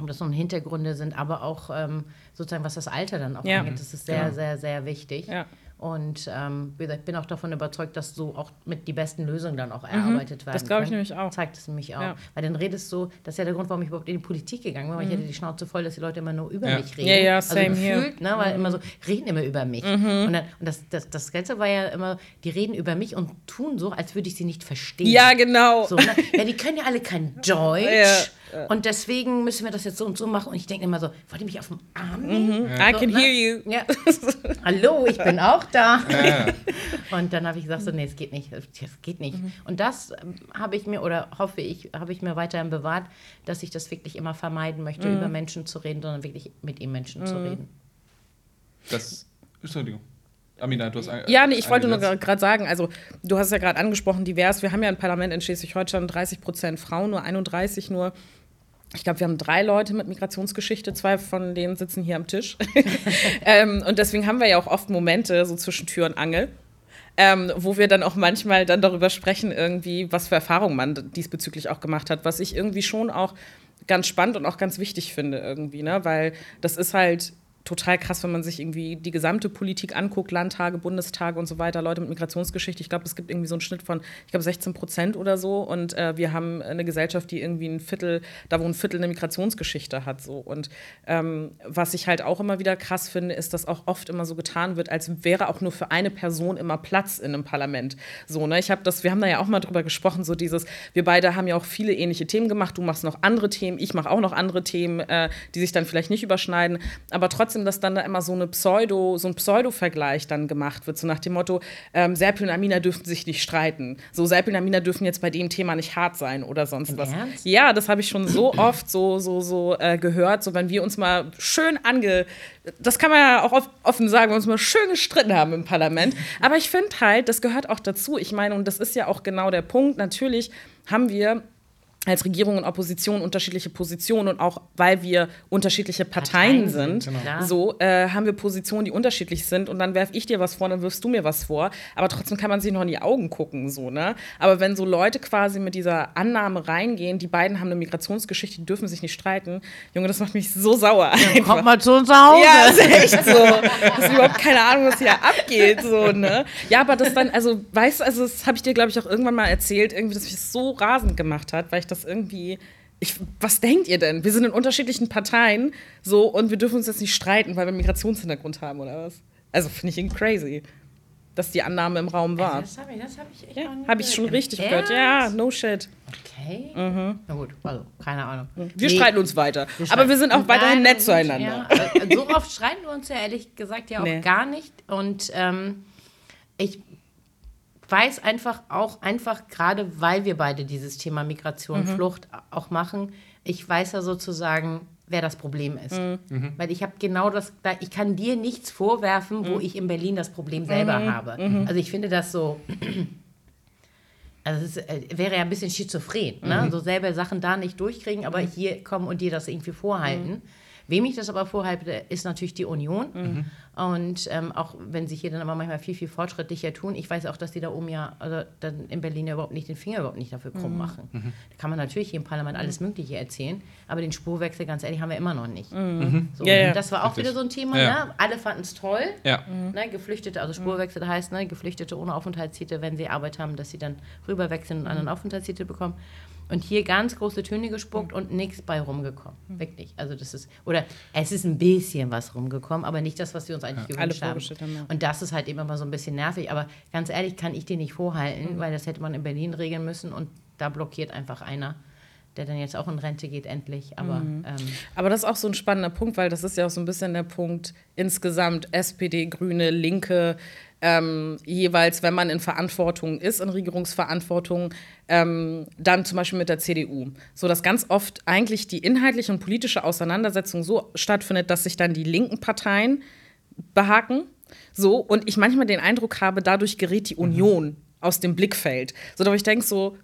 ob das nun Hintergründe sind, aber auch ähm, sozusagen, was das Alter dann auch ja. angeht. Das ist sehr, ja. sehr, sehr wichtig. Ja. Und ähm, wie gesagt, ich bin auch davon überzeugt, dass so auch mit die besten Lösungen dann auch mhm. erarbeitet werden. Das glaube ich nämlich auch. Zeigt es nämlich auch. Ja. Weil dann redest du, das ist ja der Grund, warum ich überhaupt in die Politik gegangen bin, weil mhm. ich hatte die Schnauze voll, dass die Leute immer nur über ja. mich reden. Ja, ja, also same also gefühlt, ne, weil mhm. immer so, reden immer über mich. Mhm. Und, dann, und das, das, das Ganze war ja immer, die reden über mich und tun so, als würde ich sie nicht verstehen. Ja, genau. So, ne? Ja, die können ja alle kein Deutsch. Und deswegen müssen wir das jetzt so und so machen. Und ich denke immer so, wollt ihr mich auf dem Arm nehmen? Mhm. I can hear you. Ja. Hallo, ich bin auch da. Ja. Und dann habe ich gesagt, so, nee, es geht nicht. Das geht nicht. Mhm. Und das ähm, habe ich mir, oder hoffe ich, habe ich mir weiterhin bewahrt, dass ich das wirklich immer vermeiden möchte, mhm. über Menschen zu reden, sondern wirklich mit ihm Menschen zu mhm. reden. Das, Entschuldigung. Amina, du hast ein, Ja, nee, ich wollte nur gerade sagen, also du hast es ja gerade angesprochen, divers. Wir haben ja ein Parlament in Schleswig-Holstein, 30 Prozent Frauen, nur 31 nur ich glaube, wir haben drei Leute mit Migrationsgeschichte, zwei von denen sitzen hier am Tisch. ähm, und deswegen haben wir ja auch oft Momente so zwischen Tür und Angel. Ähm, wo wir dann auch manchmal dann darüber sprechen, irgendwie, was für Erfahrungen man diesbezüglich auch gemacht hat, was ich irgendwie schon auch ganz spannend und auch ganz wichtig finde irgendwie, ne? Weil das ist halt total krass, wenn man sich irgendwie die gesamte Politik anguckt, Landtage, Bundestage und so weiter, Leute mit Migrationsgeschichte. Ich glaube, es gibt irgendwie so einen Schnitt von, ich glaube, 16 Prozent oder so. Und äh, wir haben eine Gesellschaft, die irgendwie ein Viertel, da wo ein Viertel eine Migrationsgeschichte hat. So. Und ähm, was ich halt auch immer wieder krass finde, ist, dass auch oft immer so getan wird, als wäre auch nur für eine Person immer Platz in einem Parlament. So, ne? Ich habe das, wir haben da ja auch mal drüber gesprochen, so dieses, wir beide haben ja auch viele ähnliche Themen gemacht. Du machst noch andere Themen, ich mache auch noch andere Themen, äh, die sich dann vielleicht nicht überschneiden. Aber trotzdem trotzdem, dass dann da immer so eine Pseudo, so ein Pseudo-Vergleich dann gemacht wird, so nach dem Motto, ähm, Serpil und Amina dürfen sich nicht streiten. So, Serpil und Amina dürfen jetzt bei dem Thema nicht hart sein oder sonst was. Ernst? Ja, das habe ich schon so oft so, so, so äh, gehört, so wenn wir uns mal schön ange. Das kann man ja auch offen sagen, wenn wir uns mal schön gestritten haben im Parlament. Aber ich finde halt, das gehört auch dazu. Ich meine, und das ist ja auch genau der Punkt, natürlich haben wir als Regierung und Opposition unterschiedliche Positionen und auch weil wir unterschiedliche Parteien, Parteien sind, genau. so äh, haben wir Positionen, die unterschiedlich sind und dann werfe ich dir was vor, dann wirfst du mir was vor, aber trotzdem kann man sich noch in die Augen gucken, so ne. Aber wenn so Leute quasi mit dieser Annahme reingehen, die beiden haben eine Migrationsgeschichte, die dürfen sich nicht streiten, Junge, das macht mich so sauer. Ja, kommt mal zu uns nach Hause. Ja, ist echt so. Das ist überhaupt keine Ahnung, was hier abgeht, so ne. Ja, aber das dann, also weißt du, also das habe ich dir glaube ich auch irgendwann mal erzählt, irgendwie, dass mich das so rasend gemacht hat, weil ich das irgendwie. Ich, was denkt ihr denn? Wir sind in unterschiedlichen Parteien so und wir dürfen uns jetzt nicht streiten, weil wir Migrationshintergrund haben oder was? Also finde ich irgendwie crazy, dass die Annahme im Raum war. Also das habe ich, das hab ich echt ja, Habe ich schon richtig gehört. Ja, no shit. Okay. Mhm. Na gut, also keine Ahnung. Wir nee. streiten uns weiter. Wir aber wir sind auch weiterhin nett zueinander. Ja, so oft streiten wir uns ja ehrlich gesagt ja auch nee. gar nicht. Und ähm, ich weiß einfach auch, einfach gerade weil wir beide dieses Thema Migration, mhm. Flucht auch machen, ich weiß ja sozusagen, wer das Problem ist. Mhm. mhm. Weil ich habe genau das, ich kann dir nichts vorwerfen, wo mhm. ich in Berlin das Problem selber mhm. habe. Mhm. Also ich finde das so, also es ist, äh, wäre ja ein bisschen schizophren, ne? so selber Sachen da nicht durchkriegen, aber hier kommen und dir das irgendwie vorhalten. Wem ich das aber vorhalte, ist natürlich die Union. Mhm. Und ähm, auch wenn sie hier dann aber manchmal viel, viel fortschrittlicher tun, ich weiß auch, dass die da oben ja, also dann in Berlin ja überhaupt nicht den Finger überhaupt nicht dafür krumm mhm. machen. Mhm. Da kann man natürlich hier im Parlament alles Mögliche erzählen, aber den Spurwechsel, ganz ehrlich, haben wir immer noch nicht. Mhm. So, ja, ja. Das war auch Richtig. wieder so ein Thema, ja. ne? Alle fanden es toll. Ja. Ne? Geflüchtete, also Spurwechsel heißt, ne? Geflüchtete ohne Aufenthaltstitel, wenn sie Arbeit haben, dass sie dann rüberwechseln und einen anderen Aufenthaltstitel bekommen. Und hier ganz große Töne gespuckt und nichts bei rumgekommen. Mhm. Wirklich. Also das ist, oder es ist ein bisschen was rumgekommen, aber nicht das, was wir uns eigentlich ja. gewünscht haben. haben. Und das ist halt eben immer so ein bisschen nervig. Aber ganz ehrlich, kann ich dir nicht vorhalten, mhm. weil das hätte man in Berlin regeln müssen und da blockiert einfach einer der dann jetzt auch in Rente geht, endlich. Aber, mhm. ähm Aber das ist auch so ein spannender Punkt, weil das ist ja auch so ein bisschen der Punkt insgesamt SPD, Grüne, Linke, ähm, jeweils, wenn man in Verantwortung ist, in Regierungsverantwortung, ähm, dann zum Beispiel mit der CDU. So dass ganz oft eigentlich die inhaltliche und politische Auseinandersetzung so stattfindet, dass sich dann die linken Parteien behaken. So, und ich manchmal den Eindruck habe, dadurch gerät die mhm. Union mhm. aus dem Blickfeld. So, da ich denke so,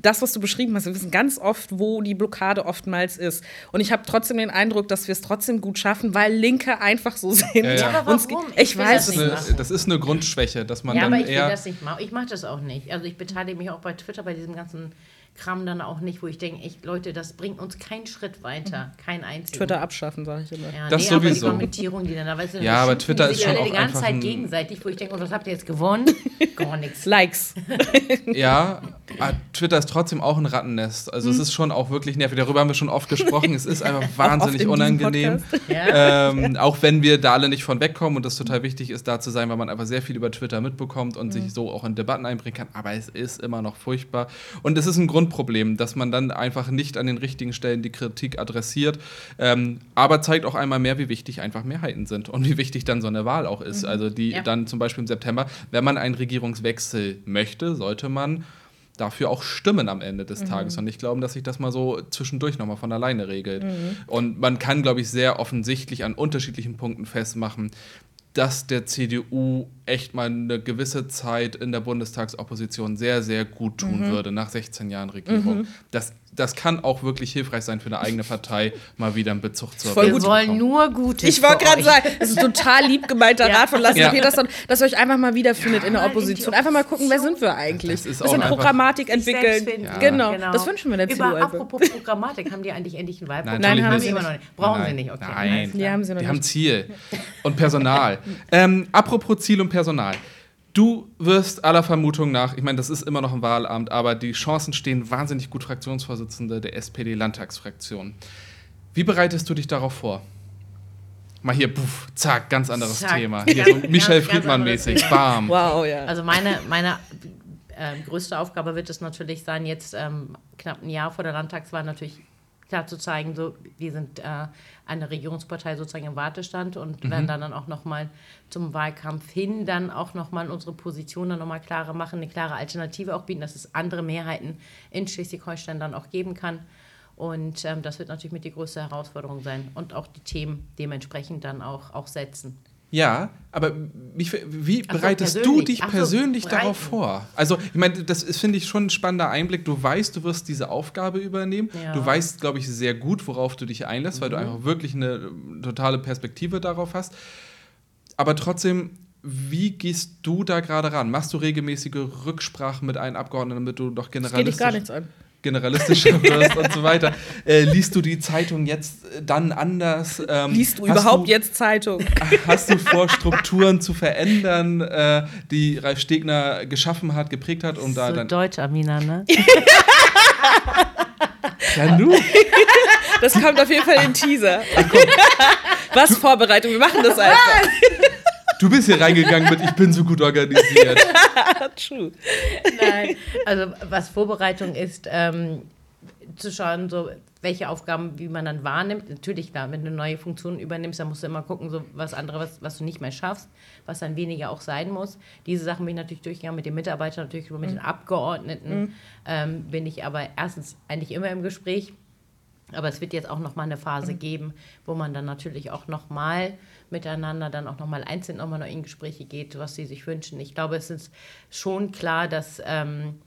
das, was du beschrieben hast, wir wissen ganz oft, wo die Blockade oftmals ist. Und ich habe trotzdem den Eindruck, dass wir es trotzdem gut schaffen, weil Linke einfach so sind. Ja, ja. aber warum? Ich, ich weiß das, eine, das ist eine Grundschwäche, dass man ja, dann aber ich eher will das nicht machen. Ich mache das auch nicht. Also ich beteilige mich auch bei Twitter bei diesem ganzen Kram dann auch nicht, wo ich denke, echt Leute, das bringt uns keinen Schritt weiter, mhm. kein einziger. Twitter abschaffen, sage ich immer. Ja, das nee, sowieso. Aber die Kommentierung, die dann da, weißt du, ja, aber Twitter ist schon auch die ganze Zeit gegenseitig, wo ich denke, oh, was habt ihr jetzt gewonnen? Gar nichts. Likes. ja, ah, Twitter ist trotzdem auch ein Rattennest. Also mhm. es ist schon auch wirklich nervig. Darüber haben wir schon oft gesprochen. es ist einfach wahnsinnig unangenehm. Ja. Ähm, auch wenn wir da alle nicht von wegkommen und das total wichtig ist, da zu sein, weil man einfach sehr viel über Twitter mitbekommt und mhm. sich so auch in Debatten einbringen kann. Aber es ist immer noch furchtbar. Und es ist ein Grundproblem, dass man dann einfach nicht an den richtigen Stellen die Kritik adressiert. Ähm, aber zeigt auch einmal mehr, wie wichtig einfach Mehrheiten sind und wie wichtig dann so eine Wahl auch ist. Mhm. Also die ja. dann zum Beispiel im September, wenn man einen Regierungswechsel möchte, sollte man dafür auch stimmen am Ende des mhm. Tages und nicht glauben, dass sich das mal so zwischendurch nochmal von alleine regelt. Mhm. Und man kann, glaube ich, sehr offensichtlich an unterschiedlichen Punkten festmachen, dass der CDU echt mal eine gewisse Zeit in der Bundestagsopposition sehr, sehr gut tun mhm. würde nach 16 Jahren Regierung. Mhm. Das das kann auch wirklich hilfreich sein für eine eigene Partei, mal wieder einen Bezug zu haben. Wir wollen nur Gutes. Ich wollte gerade sagen, das ist ein total lieb gemeinter ja. Rat von Lasse ja. Peterson, dass ihr euch einfach mal wiederfindet ja, in der Opposition. Einfach mal gucken, wer sind wir eigentlich? Das ist Bisschen Programmatik entwickeln. Ja. Genau. genau, das wünschen wir der CDU. Apropos Programmatik, haben die eigentlich endlich einen Wahlprogramm? Nein, haben sie immer noch nicht. Brauchen Nein. sie nicht, okay. Nein, die haben sie noch die nicht. haben Ziel und Personal. ähm, apropos Ziel und Personal. Du wirst aller Vermutung nach, ich meine, das ist immer noch ein Wahlamt, aber die Chancen stehen wahnsinnig gut Fraktionsvorsitzende der SPD-Landtagsfraktion. Wie bereitest du dich darauf vor? Mal hier, puff, zack, ganz anderes zack. Thema. Hier so Michel Friedmann-mäßig, bam. Wow, ja. Also meine, meine äh, größte Aufgabe wird es natürlich sein, jetzt ähm, knapp ein Jahr vor der Landtagswahl natürlich klar zu zeigen, so, wir sind äh, eine Regierungspartei sozusagen im Wartestand und mhm. werden dann, dann auch nochmal zum Wahlkampf hin dann auch nochmal unsere Position dann nochmal klarer machen, eine klare Alternative auch bieten, dass es andere Mehrheiten in Schleswig-Holstein dann auch geben kann. Und ähm, das wird natürlich mit die größte Herausforderung sein und auch die Themen dementsprechend dann auch, auch setzen. Ja, aber wie, wie bereitest so, du dich persönlich so, darauf vor? Also, ich meine, das finde ich schon ein spannender Einblick. Du weißt, du wirst diese Aufgabe übernehmen. Ja. Du weißt, glaube ich, sehr gut, worauf du dich einlässt, mhm. weil du mhm. einfach wirklich eine äh, totale Perspektive darauf hast. Aber trotzdem, wie gehst du da gerade ran? Machst du regelmäßige Rücksprachen mit allen Abgeordneten, damit du doch generalistisch... Das geht dich gar nichts an generalistischer wirst und so weiter. Äh, liest du die Zeitung jetzt äh, dann anders? Ähm, liest du überhaupt du, jetzt Zeitung? Hast du vor, Strukturen zu verändern, äh, die Ralf Stegner geschaffen hat, geprägt hat? Um so da dann Deutsch, Amina, ne? ja, nu. Das kommt auf jeden Fall in den Teaser. Was Vorbereitung? Wir machen das einfach. Du bist hier reingegangen mit, ich bin so gut organisiert. True. Nein, also was Vorbereitung ist, ähm, zu schauen, so welche Aufgaben, wie man dann wahrnimmt. Natürlich, klar, wenn du eine neue Funktion übernimmst, dann musst du immer gucken, so was andere, was, was du nicht mehr schaffst, was dann weniger auch sein muss. Diese Sachen bin ich natürlich durchgegangen mit den Mitarbeitern, natürlich mit mhm. den Abgeordneten. Mhm. Ähm, bin ich aber erstens eigentlich immer im Gespräch. Aber es wird jetzt auch noch mal eine Phase mhm. geben, wo man dann natürlich auch noch mal miteinander dann auch nochmal einzeln nochmal noch in Gespräche geht, was sie sich wünschen. Ich glaube, es ist schon klar, dass ähm,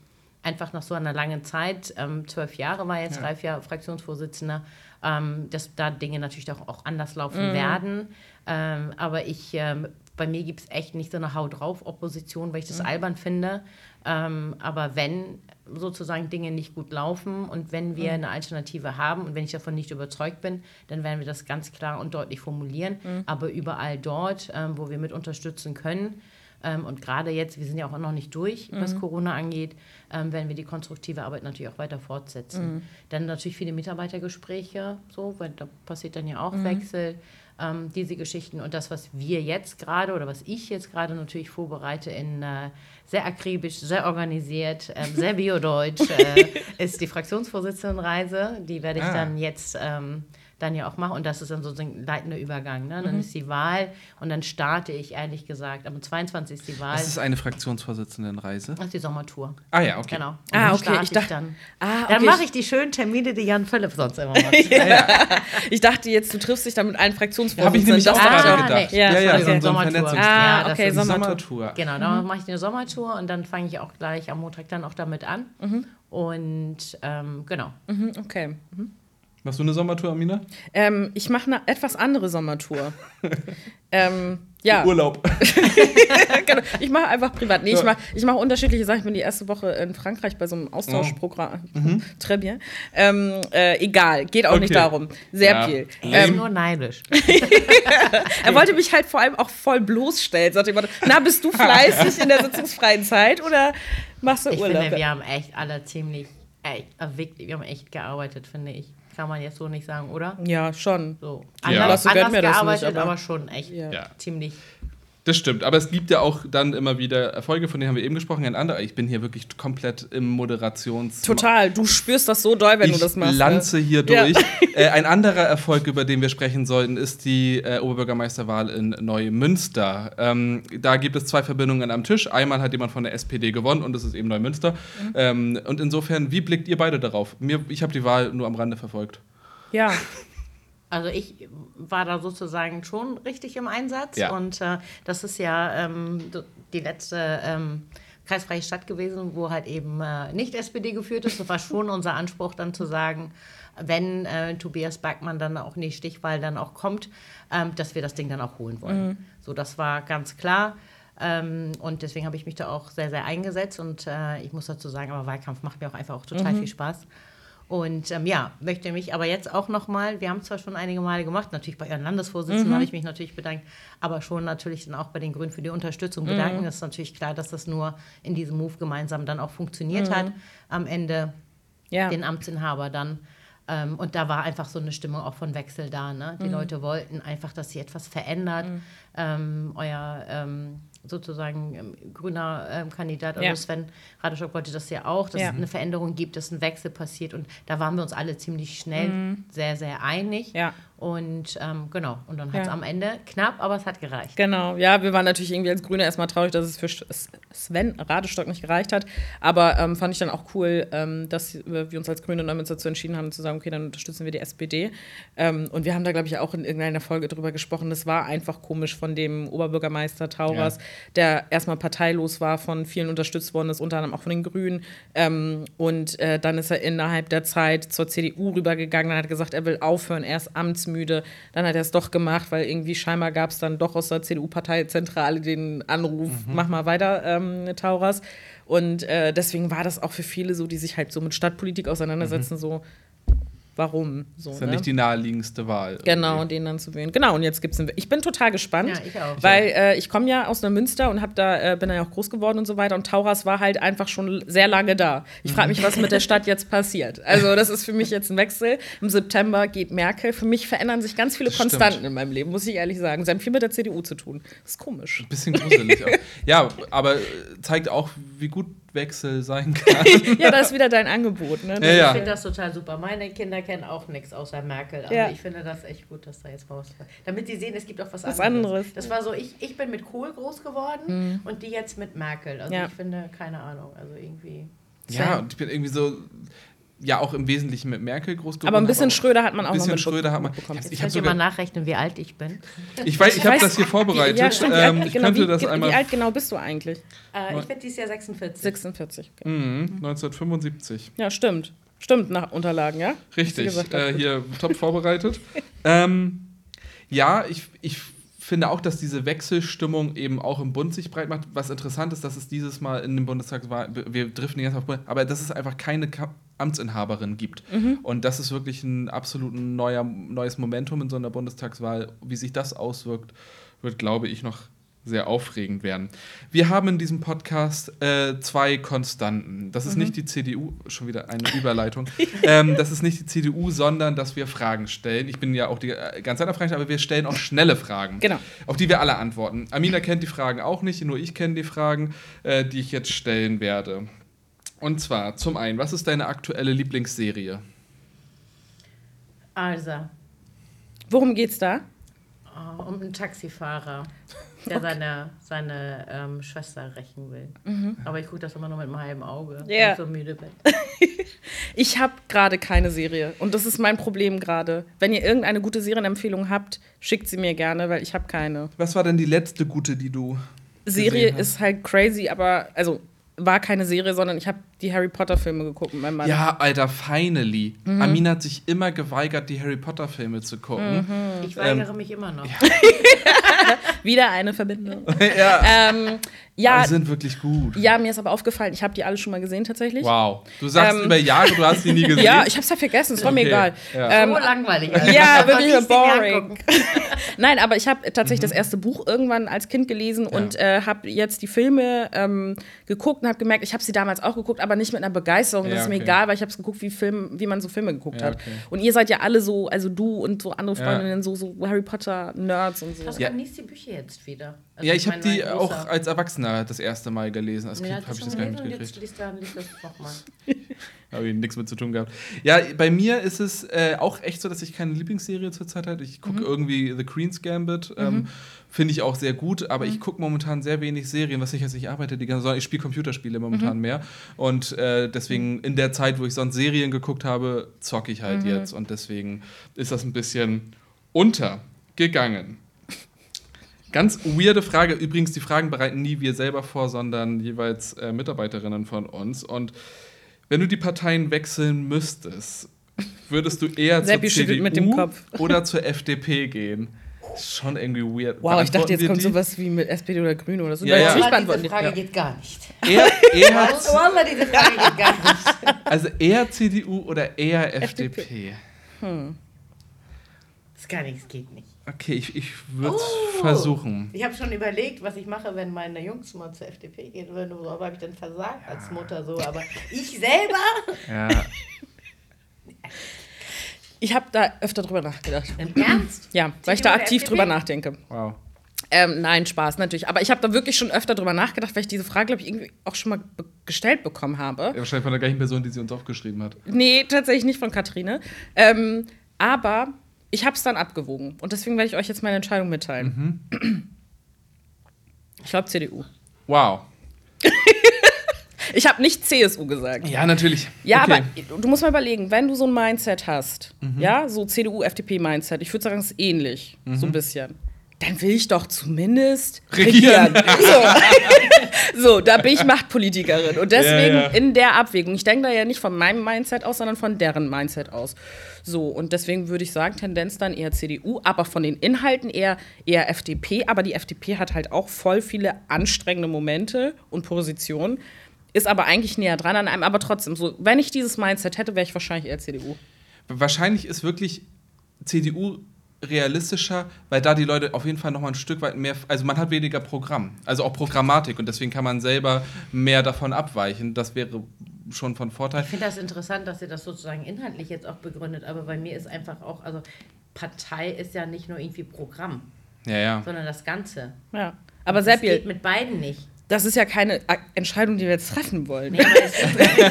einfach nach so einer langen Zeit, ähm, zwölf Jahre war jetzt Ja. Ralf ja Fraktionsvorsitzender, ähm, dass da Dinge natürlich auch, auch anders laufen Mhm. werden. Ähm, aber ich, ähm, bei mir gibt es echt nicht so eine Hau drauf Opposition, weil ich das Mhm. albern finde. Ähm, aber wenn sozusagen Dinge nicht gut laufen. Und wenn wir eine Alternative haben und wenn ich davon nicht überzeugt bin, dann werden wir das ganz klar und deutlich formulieren. Aber überall dort, ähm, wo wir mit unterstützen können, ähm, und gerade jetzt, wir sind ja auch noch nicht durch, was Corona angeht, ähm, werden wir die konstruktive Arbeit natürlich auch weiter fortsetzen. Dann natürlich viele Mitarbeitergespräche, so, weil da passiert dann ja auch Wechsel, ähm, diese Geschichten. Und das, was wir jetzt gerade oder was ich jetzt gerade natürlich vorbereite in äh, sehr akribisch, sehr organisiert, ähm, sehr biodeutsch, äh, ist die Fraktionsvorsitzendenreise. Die werde ich Ah. dann jetzt ähm, dann ja auch machen. Und das ist dann sozusagen ein leitender Übergang. Ne? Dann ist die Wahl und dann starte ich ehrlich gesagt. Am 22. ist die Wahl. Das ist eine Fraktionsvorsitzendenreise. Das ist die Sommertour. Ah ja, okay. Genau. Und Ah, dann okay, ich dachte- dann. Ah, Dann okay, mache ich die schönen Termine, die Jan Philipp sonst immer macht. Ich dachte jetzt, du triffst dich da mit allen Fraktionsvorsitzenden. Habe ich nämlich Das auch dachte gerade gedacht. nee. Ja, ja, ja, okay. so, so Sommertour. Ah, Ja, okay, Sommertour. Sommertour. Genau, da mache ich eine Sommertour und dann fange ich auch gleich am Montag dann auch damit an. Und ähm, genau. Mhm, Okay. Machst du eine Sommertour, Amina? Ähm, ich mache eine etwas andere Sommertour. ähm, ja, Urlaub. genau. ich mache einfach privat. Nee, ich Ja. mache ich mach unterschiedliche Sachen. Ich bin die erste Woche in Frankreich bei so einem Austauschprogramm. Très bien. Ähm, äh, egal, geht auch nicht Okay. darum. Sehr Ja. viel. Er ist Ähm, nur neidisch. er wollte mich halt vor allem auch voll bloßstellen. Sagte immer, na, bist du fleißig in der sitzungsfreien Zeit oder machst du Ich Urlaub? finde, wir haben echt alle ziemlich, echt, wir haben echt gearbeitet, finde ich. Kann man jetzt so nicht sagen, oder? ja, schon. So. Ja. Anders, anders gearbeitet, nicht, aber- aber, schon echt Ja. Ja. ziemlich. Das stimmt, aber es gibt ja auch dann immer wieder Erfolge, von denen haben wir eben gesprochen. Ein anderer, ich bin hier wirklich komplett im Moderations... Total. Du spürst das so doll, wenn ich du das machst. ne? lanze hier Ja. durch. äh, ein anderer Erfolg, über den wir sprechen sollten, ist die äh, Oberbürgermeisterwahl in Neumünster. Ähm, da gibt es zwei Verbindungen am Tisch. Einmal hat jemand von der SPD gewonnen und das ist eben Neumünster. Mhm. Ähm, und insofern, wie blickt ihr beide darauf? Mir, ich habe die Wahl nur am Rande verfolgt. Ja. Also ich war da sozusagen schon richtig im Einsatz Ja. und äh, das ist ja ähm, die letzte ähm, kreisfreie Stadt gewesen, wo halt eben äh, nicht SPD geführt ist. Das war schon unser Anspruch dann zu sagen, wenn äh, Tobias Bergmann dann auch in die Stichwahl dann auch kommt, ähm, dass wir das Ding dann auch holen wollen. So, das war ganz klar. Ähm, und deswegen habe ich mich da auch sehr, sehr eingesetzt. Und äh, ich muss dazu sagen, aber Wahlkampf macht mir auch einfach auch total viel Spaß. Und ähm, ja, möchte mich aber jetzt auch nochmal, wir haben es zwar schon einige Male gemacht, natürlich bei Ihren Landesvorsitzenden habe ich mich natürlich bedankt, aber schon natürlich dann auch bei den Grünen für die Unterstützung bedanken. Das ist natürlich klar, dass das nur in diesem Move gemeinsam dann auch funktioniert hat. Am Ende Ja. den Amtsinhaber dann. Ähm, und da war einfach so eine Stimmung auch von Wechsel da. Ne? Die Leute wollten einfach, dass sich etwas verändert. Ähm, euer ähm, sozusagen ähm, grüner ähm, Kandidat, also Ja. Sven Radoschok wollte das ja auch, dass Ja. es eine Veränderung gibt, dass ein Wechsel passiert. Und da waren wir uns alle ziemlich schnell sehr, sehr einig. Ja. Und ähm, genau, und dann hat es Ja. am Ende knapp, aber es hat gereicht. Genau, ja, wir waren natürlich irgendwie als Grüne erstmal traurig, dass es für Sven Radestock nicht gereicht hat. Aber ähm, fand ich dann auch cool, ähm, dass wir uns als Grüne Neumünster dazu entschieden haben, zu sagen, okay, dann unterstützen wir die SPD. Ähm, und wir haben da, glaube ich, auch in irgendeiner Folge drüber gesprochen. Das war einfach komisch von dem Oberbürgermeister Tauras, der erstmal parteilos war, von vielen unterstützt worden ist, unter anderem auch von den Grünen. Ähm, und äh, dann ist er innerhalb der Zeit zur CDU rübergegangen und hat gesagt, er will aufhören, er ist amtsmüde. Dann hat er es doch gemacht, weil irgendwie scheinbar gab es dann doch aus der CDU-Parteizentrale den Anruf, mach mal weiter, ähm, Tauras. Und äh, deswegen war das auch für viele so, die sich halt so mit Stadtpolitik auseinandersetzen, so, warum? So, Das ist ja ne? nicht die naheliegendste Wahl. Genau, den dann zu wählen. Genau, und jetzt gibt es Ich bin total gespannt. Ja, ich auch. Weil äh, ich komme ja aus Neumünster und hab da, äh, bin da ja auch groß geworden und so weiter. Und Tauras war halt einfach schon sehr lange da. Ich frage mich, was mit der Stadt jetzt passiert. Also, das ist für mich jetzt ein Wechsel. Im September geht Merkel. Für mich verändern sich ganz viele Das stimmt. Konstanten in meinem Leben, muss ich ehrlich sagen. Sie haben viel mit der CDU zu tun. Das ist komisch. Bisschen gruselig auch. Ja, aber äh, zeigt auch, wie gut Wechsel sein kann. Ja, da ist wieder dein Angebot. Ne? Ja, ja. Ich finde das total super. Meine Kinder kennen auch nichts außer Merkel. Aber Ja. ich finde das echt gut, dass da jetzt mal was. Damit sie sehen, es gibt auch was, Was anderes. anderes. Das war so, ich, ich bin mit Kohl groß geworden und die jetzt mit Merkel. Also Ja. ich finde, keine Ahnung, also irgendwie. Ja, und ich bin irgendwie so. Ja auch im Wesentlichen mit Merkel groß geworden. Aber ein bisschen habe, Schröder hat man auch ein noch bisschen mitbe- Schröder hat man. mitbekommen. Jetzt Ich könnt habe ihr mal nachrechnen, wie alt ich bin. ich weiß, ich habe das hier vorbereitet. Ja, stimmt. Wie ähm, alt, ich genau, könnte wie, das wie einmal. alt genau bist du eigentlich? Äh, ich werde dieses Jahr 46. 46. Okay. Mhm, 1975. Ja, stimmt. Stimmt, nach Unterlagen, ja? Richtig, gesagt äh, hier top vorbereitet. ähm, ja, ich, ich finde auch, dass diese Wechselstimmung eben auch im Bund sich breit macht. Was interessant ist, dass es dieses Mal in dem Bundestag war, wir driften Zeit auf Bund, aber dass es einfach keine Amtsinhaberin gibt. Mhm. Und das ist wirklich ein absolut neuer, neues Momentum in so einer Bundestagswahl. Wie sich das auswirkt, wird, glaube ich, noch sehr aufregend werden. Wir haben in diesem Podcast äh, zwei Konstanten. Das ist nicht die CDU, schon wieder eine Überleitung. ähm, das ist nicht die CDU, sondern dass wir Fragen stellen. Ich bin ja auch die äh, ganze Zeit am Fragen, aber wir stellen auch schnelle Fragen, Genau. auf die wir alle antworten. Amina kennt die Fragen auch nicht, nur ich kenne die Fragen, äh, die ich jetzt stellen werde. Und zwar zum einen, was ist deine aktuelle Lieblingsserie? Also, Worum geht's da? Oh, um einen Taxifahrer, der seine, seine ähm, Schwester rächen will. Aber ich gucke das immer nur mit einem halben Auge, weil Ja. ich so müde bin. Ich habe gerade keine Serie und das ist mein Problem gerade. Wenn ihr irgendeine gute Serienempfehlung habt, schickt sie mir gerne, weil ich habe keine. Was war denn die letzte gute, die du Serie ist halt crazy, aber also war keine Serie, sondern ich habe die Harry Potter Filme geguckt mit meinem Mann. Ja, Alter, finally. Mhm. Amina hat sich immer geweigert, die Harry Potter Filme zu gucken. Mhm. Ich weigere mich immer noch. Wieder eine Verbindung. ja. ähm, ja, Die sind wirklich gut. ja, mir ist aber aufgefallen, ich habe die alle schon mal gesehen tatsächlich. Wow. Du sagst Ähm, über Jahre, du hast die nie gesehen. Ja, ich hab's ja vergessen, es war mir Okay, egal. ja. Ähm, so langweilig. Ja, Das wirklich mir boring. Nein, aber ich habe tatsächlich das erste Buch irgendwann als Kind gelesen und äh, habe jetzt die Filme ähm, geguckt und habe gemerkt, ich habe sie damals auch geguckt, aber nicht mit einer Begeisterung. Das Ja, ist mir okay. egal, weil ich habe es geguckt, wie, Film, wie man so Filme geguckt Ja, hat. okay. Und ihr seid ja alle so, also du und so andere Ja. Freundinnen, so, so Harry Potter-Nerds und so. Ja. liest die Bücher jetzt wieder. Also Ja, ich habe mein- die auch als Erwachsener das erste Mal gelesen. Als Kind habe ich das gar nicht und jetzt mitgekriegt. liest er liest das nochmal. Habe ich nichts mit zu tun gehabt. Ja, bei mir ist es äh, auch echt so, dass ich keine Lieblingsserie zurzeit habe. Ich Mhm. gucke irgendwie The Queen's Gambit. Ähm, Finde ich auch sehr gut, aber Mhm. ich gucke momentan sehr wenig Serien, was ich jetzt nicht arbeite, die ganze, sondern ich spiele Computerspiele Mhm. momentan mehr. Und äh, deswegen in der Zeit, wo ich sonst Serien geguckt habe, zocke ich Mhm. halt jetzt. Und deswegen ist das ein bisschen untergegangen. Ganz weirde Frage. Übrigens, die Fragen bereiten nie wir selber vor, sondern jeweils äh, Mitarbeiterinnen von uns. Und wenn du die Parteien wechseln müsstest, würdest du eher Seppi zur CDU mit dem Kopf. oder zur FDP gehen? Ist schon irgendwie weird. Wow, ich dachte, jetzt kommt die? sowas wie mit SPD oder Grüne oder so. Ja, ja. Beantworten diese die- Frage ja. geht gar nicht. Eher, eher, Wallah, diese Frage geht gar nicht. also eher CDU oder eher FDP? Das gar nichts geht nicht. Okay, ich, ich würde es Oh. versuchen. Ich habe schon überlegt, was ich mache, wenn meine Jungs mal zur FDP gehen würden. Aber habe ich dann versagt als Mutter so. Aber ich selber? Ja. Ich habe da öfter drüber nachgedacht. Im Ernst? Ja, weil ich da aktiv drüber nachdenke. Wow. Ähm, nein, Spaß natürlich. Aber ich habe da wirklich schon öfter drüber nachgedacht, weil ich diese Frage, glaube ich, irgendwie auch schon mal be gestellt bekommen habe. Ja, wahrscheinlich von der gleichen Person, die sie uns aufgeschrieben hat. Nee, tatsächlich nicht von Katharine. Ähm, aber ich habe es dann abgewogen. Und deswegen werde ich euch jetzt meine Entscheidung mitteilen. Ich glaube CDU. Wow. Ich habe nicht CSU gesagt. Ja, natürlich. Ja, okay. aber du musst mal überlegen, wenn du so ein Mindset hast, Mhm. ja, so CDU-FDP-Mindset, ich würde sagen, es ist ähnlich, so Mhm. ein bisschen. Dann will ich doch zumindest Regieren. regieren. So. so, da bin ich Machtpolitikerin. Und deswegen Ja, ja. in der Abwägung, ich denke da ja nicht von meinem Mindset aus, sondern von deren Mindset aus. So, und deswegen würde ich sagen, Tendenz dann eher CDU, aber von den Inhalten eher, eher FDP. Aber die FDP hat halt auch voll viele anstrengende Momente und Positionen, ist aber eigentlich näher dran an einem. Aber trotzdem, so, wenn ich dieses Mindset hätte, wäre ich wahrscheinlich eher CDU. Wahrscheinlich ist wirklich CDU realistischer, weil da die Leute auf jeden Fall noch mal ein Stück weit mehr, also man hat weniger Programm, also auch Programmatik und deswegen kann man selber mehr davon abweichen. Das wäre schon von Vorteil. Ich finde das interessant, dass ihr das sozusagen inhaltlich jetzt auch begründet. Aber bei mir ist einfach auch, also Partei ist ja nicht nur irgendwie Programm, Ja, ja. sondern das Ganze. Ja. Aber das geht mit beiden nicht. Das ist ja keine A- Entscheidung, die wir jetzt treffen wollen. Nee,